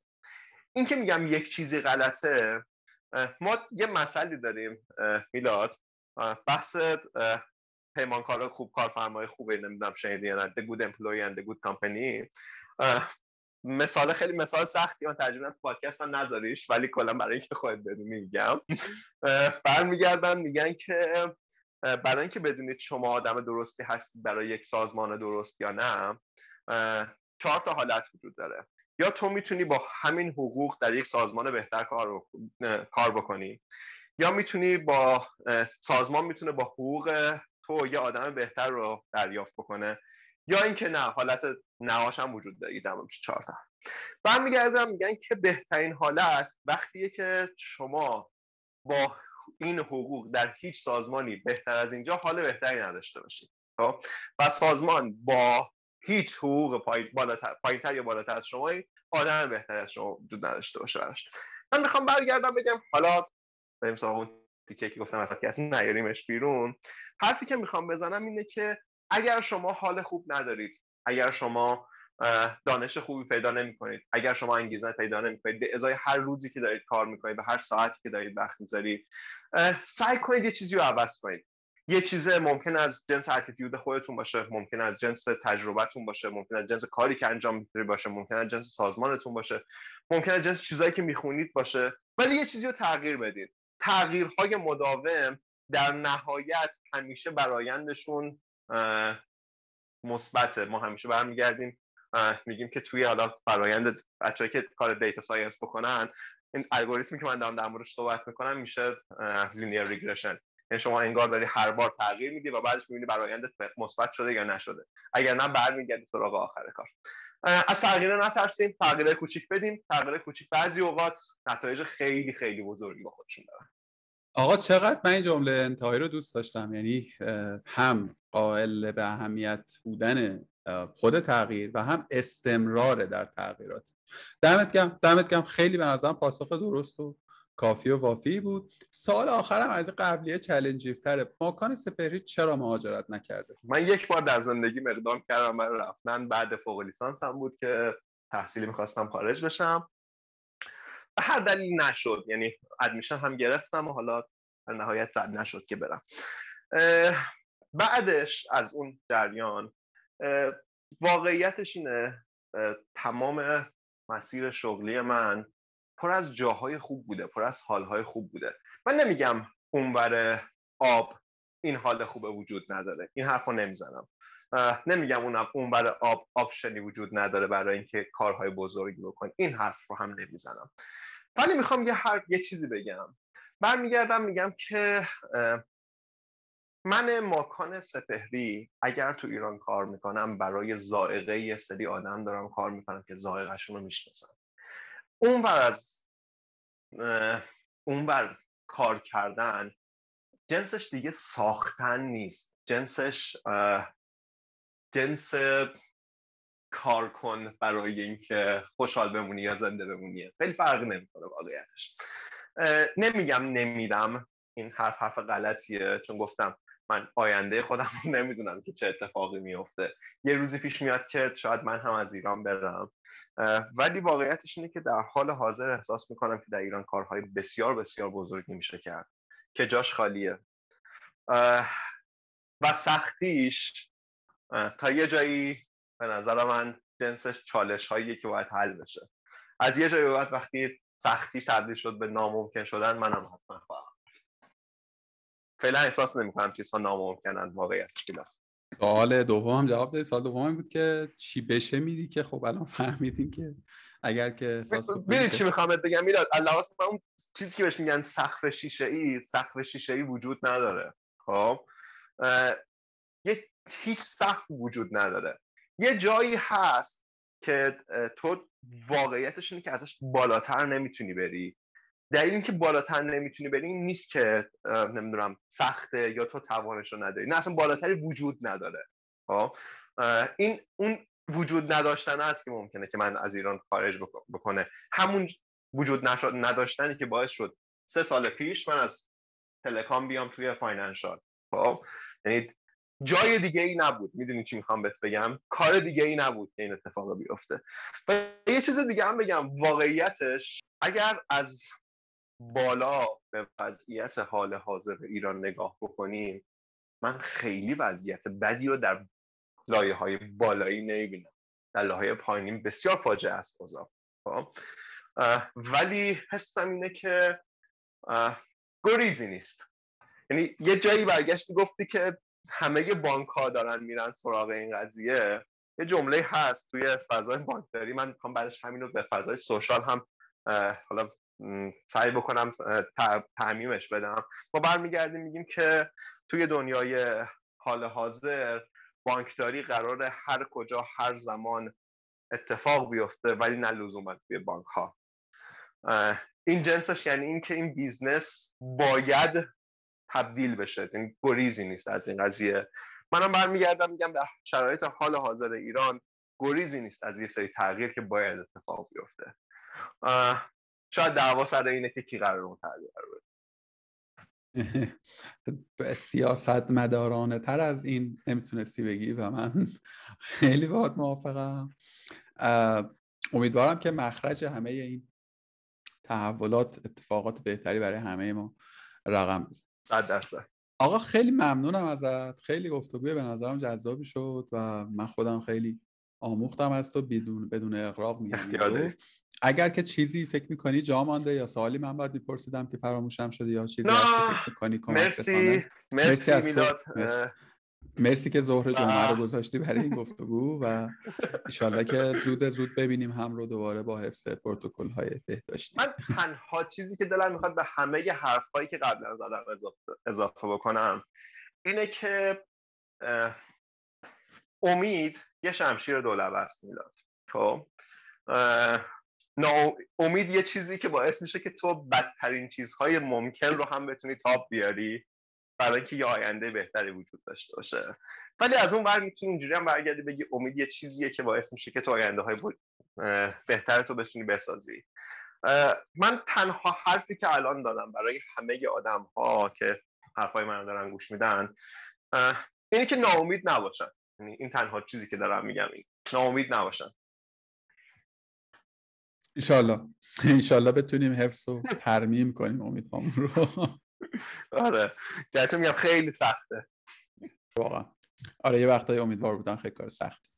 این که میگم یک چیزی غلطه ما یه مسئله داریم میلاد. بحث پیمانکار خوب کارفرمای خوبه نمی‌دونم شنیدی یا نه the good employee and the مثال خیلی مثال سختی من ترجمه پادکست هم نذاریش ولی کلا برای اینکه خودت بدونی میگم. برمیگردن میگن که برای اینکه بدونید شما آدم درستی هستید برای یک سازمان درست یا نه چهار تا حالت وجود داره. یا تو می‌تونی با همین حقوق در یک سازمان بهتر کار, کار بکنی. یا می‌تونی با سازمان می‌تونه با حقوق تو یه آدم بهتر رو دریافت بکنه. یا اینکه نه حالت نهاش هم وجود داره. در چهار تا. برمیگردم میگن که بهترین حالت وقتیه که شما با این حقوق در هیچ سازمانی بهتر از اینجا حال بهتری نداشته باشید خب؟ و سازمان با هیچ حقوق پایینتر یا بالاتر از شما آدم بهتر از شما وجود نداشته باشه براش. من می‌خوام برگردم بگم حالا بریم سراغ اون تیکه که گفتم وسط که نیاریمش بیرون. حرفی که می‌خوام بزنم اینه که اگر شما حال خوب ندارید اگر شما دانش خوبی پیدا نمی کنید اگر شما انگیزه پیدا نمی کنید به ازای هر روزی که دارید کار می‌کنید به هر ساعتی که دارید وقت می‌ذارید سعی کنید یه چیزی رو عوض کنید. یه چیز ممکن از جنس attitude خودتون باشه ممکن از جنس تجربتون باشه ممکن از جنس کاری که انجام می‌دید باشه ممکن از جنس سازمانتون باشه ممکن از جنس چیزایی که می‌خونید باشه. ولی یه چیزی رو تغییر بدید تغییرهای مداوم در نهایت همیشه برایندشون مثبته. ما همیشه برمیگردیم میگیم که توی حالا فرایند بچه‌ای که کار data science بکنن این الگوریتمی که من دارم در موردش صحبت می‌کنم میشه لینیر ریگرشن یعنی شما انگار داری هر بار تغییر میدی و بعدش می‌بینی برایندت مثبت شده یا نشده. اگر نه برمیگردی سراغ آخر کار. از تغییر نترسیم. تغییر کوچیک بدیم. تغییر کوچیک. بعضی اوقات نتایج خیلی خیلی بزرگی با خودشون دارن. آقا چقدر من این جمله انتهایی رو دوست داشتم. یعنی هم قائل به اهمیت بودن خود تغییر و هم استمرار در تغییرات. دمت گم دمت گم خیلی به نظرم پاسخ درست و کافی و وافی بود. سال آخرم از قبلیه چلنجی تره ماکان سپهری چرا مهاجرت نکرده؟ من یک بار در زندگی مقدام کردم. برای رفتن بعد فوق لیسانس هم بود که تحصیلی می‌خواستم خارج بشم. هر دلیل نشد. یعنی ادمیشن هم گرفتم و حالا در نهایت رد نشد که برم. بعدش از اون جریان واقعیتش اینه تمام مسیر شغلی من پر از جاهای خوب بوده پر از حالهای خوب بوده. من نمیگم اونور آب این حال خوبه وجود نداره این حرف رو نمی‌زنم نمیگم اون اونور آب آپشنی وجود نداره برای اینکه کارهای بزرگی بکن. این حرف رو هم نمی‌زنم. ولی می‌خوام یه حرف یه چیزی بگم. برمیگردم میگم که من ماکان سپهری اگر تو ایران کار می‌کنم برای زائقه یه سری آدم دارم کار می‌کنم که زائقهشون رو می‌شناسم اون بر از اون بر کار کردن جنسش دیگه ساختن نیست. جنسش جنس کار کن برای اینکه خوشحال بمونی یا زنده بمونی. خیلی فرق نمی‌کنه واقعیتش. نمیگم نمیرم. این حرف حرف غلطیه. چون گفتم من آینده خودم <laughs> نمی‌دونم که چه اتفاقی میفته یه روزی پیش میاد که شاید من هم از ایران برم. ولی واقعیتش اینه که در حال حاضر احساس می‌کنم که در ایران کارهای بسیار بسیار بزرگی میشه کرد که جاش خالیه. و سختیش تا یه جایی به نظر من جنسش چالش هایی که باید حل بشه. از یه جایی باید وقتی سختیش تبدیل شد به ناممکن شدن منم حتما خواهم فعلا احساس نمی‌کنم چیزها ناممکنن واقعیت سوال دوم جواب دادی؟ سوال دوم بود که چی بشه میری که خب الان فهمیدیم که اگر که احساس می‌دونی چی می‌خوام بگم؟ میلاد علاوه اون چیزی که بهش میگن سقف شیشه ای سقف شیشه ای وجود نداره. خب؟ یه هیچ سقف وجود نداره. یه جایی هست که تو واقعیتش اینه که ازش بالاتر نمی‌تونی بری. دلیل اینکه بالاتر نمی‌تونی بری این نیست که نمی‌دونم سخته یا تو توانش رو نداری. نه اصلا بالاتری وجود نداره. خب؟ این اون وجود نداشتن است که ممکنه که من از ایران خارج بکنه. همون وجود نداشتنی که باعث شد سه سال پیش من از تلکام بیام توی فاینانشال. خب؟ یعنی جای دیگه ای نبود. می‌دونی چی می‌خوام بهت بگم؟ کار دیگه ای نبود که این اتفاق بیفته. و یه چیز دیگه هم بگم. واقعیتش اگر از بالا به وضعیت حال حاضر ایران نگاه بکنیم من خیلی وضعیت بدی رو در لایه های بالایی نمی‌بینم. در لایه پایینی بسیار فاجعه است بازم خب؟ ولی حسم اینه که گریزی نیست. یعنی یه جایی برگشتی گفتی که همه بانک ها دارن میرن سراغ این قضیه. یه جمله هست توی فضای بانکداری من می‌خوام بعدش همین رو به فضای سوشال هم حالا سعی بکنم تعمیمش بدم. ما برمیگردیم میگیم که توی دنیای حال حاضر بانکداری قرار هر کجا هر زمان اتفاق بیفته ولی نه لزوما توی بانک ها این جنسش یعنی اینکه این business باید تبدیل بشه. این یعنی گریزی نیست از این قضیه. منم برمیگردم میگم در شرایط حال حاضر ایران گریزی نیست از یه سری تغییر که باید اتفاق بیفته. شاید دعوا سر اینه که کی قرار اون تغییر رو <laughs> سیاست مدارانه تر از این نمی‌تونستی بگی و من <laughs> خیلی باهات موافقم. امیدوارم که مخرج همه این تحولات اتفاقات بهتری برای همه ما رقم بزن آقا خیلی ممنونم ازت. خیلی گفتگوی به نظرم جذابی شد و من خودم خیلی آموختم از تو بدون بدون اقراق میگم. اگر که چیزی فکر می‌کنی جا مانده یا سوالی من باید میپرسیدم که فراموشم شده یا چیزی هست که فکر می‌کنی کمک مرسی. مرسی, مرسی, میلاد. مرسی. که ظهر جمعه رو گذاشتی برای این گفتگو و ایشالله که زود زود ببینیم هم رو دوباره با حفظ پروتکل های بهداشتی. من تنها چیزی که دلم می‌خواد به همه حرف هایی که قبلا زدم اضافه بکنم اینه که امید یه شمشیر دولبه است میلاد. خب؟ امید یه چیزی که باعث میشه که تو بدترین چیزهای ممکن رو هم بتونی تاب بیاری برای اینکه یه آینده بهتری وجود داشته باشه. ولی از اون ور می‌تونی اینجوری هم برگردی بگی امید یه چیزیه که باعث میشه که تو آینده های بهتر تو بتونی بسازی. من تنها حرفی که الان دارم برای همه آدم ها که حرفای من دارن گوش میدن اینه که ناامید نباشن. یعنی این تنها چیزی که دارم میگم این. ناامید نباشن. ایشالله <laughs> ایشالله بتونیم حفظ و ترمیم کنیم امیدهامون رو. <laughs> آره. گرچه میگم خیلی سخته. واقعا. آره یه وقتایی امیدوار بودن خیلی کار سخت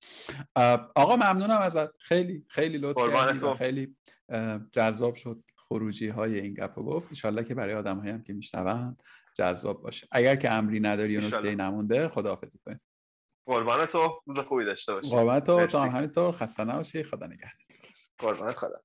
آقا ممنونم ازت. خیلی خیلی لطف کردی خیلی جذاب شد خروجی های این گپ گفت. انشالله که برای آدم هم که میشنوند جذاب باشه. اگر که امری نداری و نکته نمونده خداحافظی کنیم. قربان تو. روز خوبی داشته باشی. قربان تو. هم همینطور. خسته نباشی. خدا نگهدار. قربانت خدا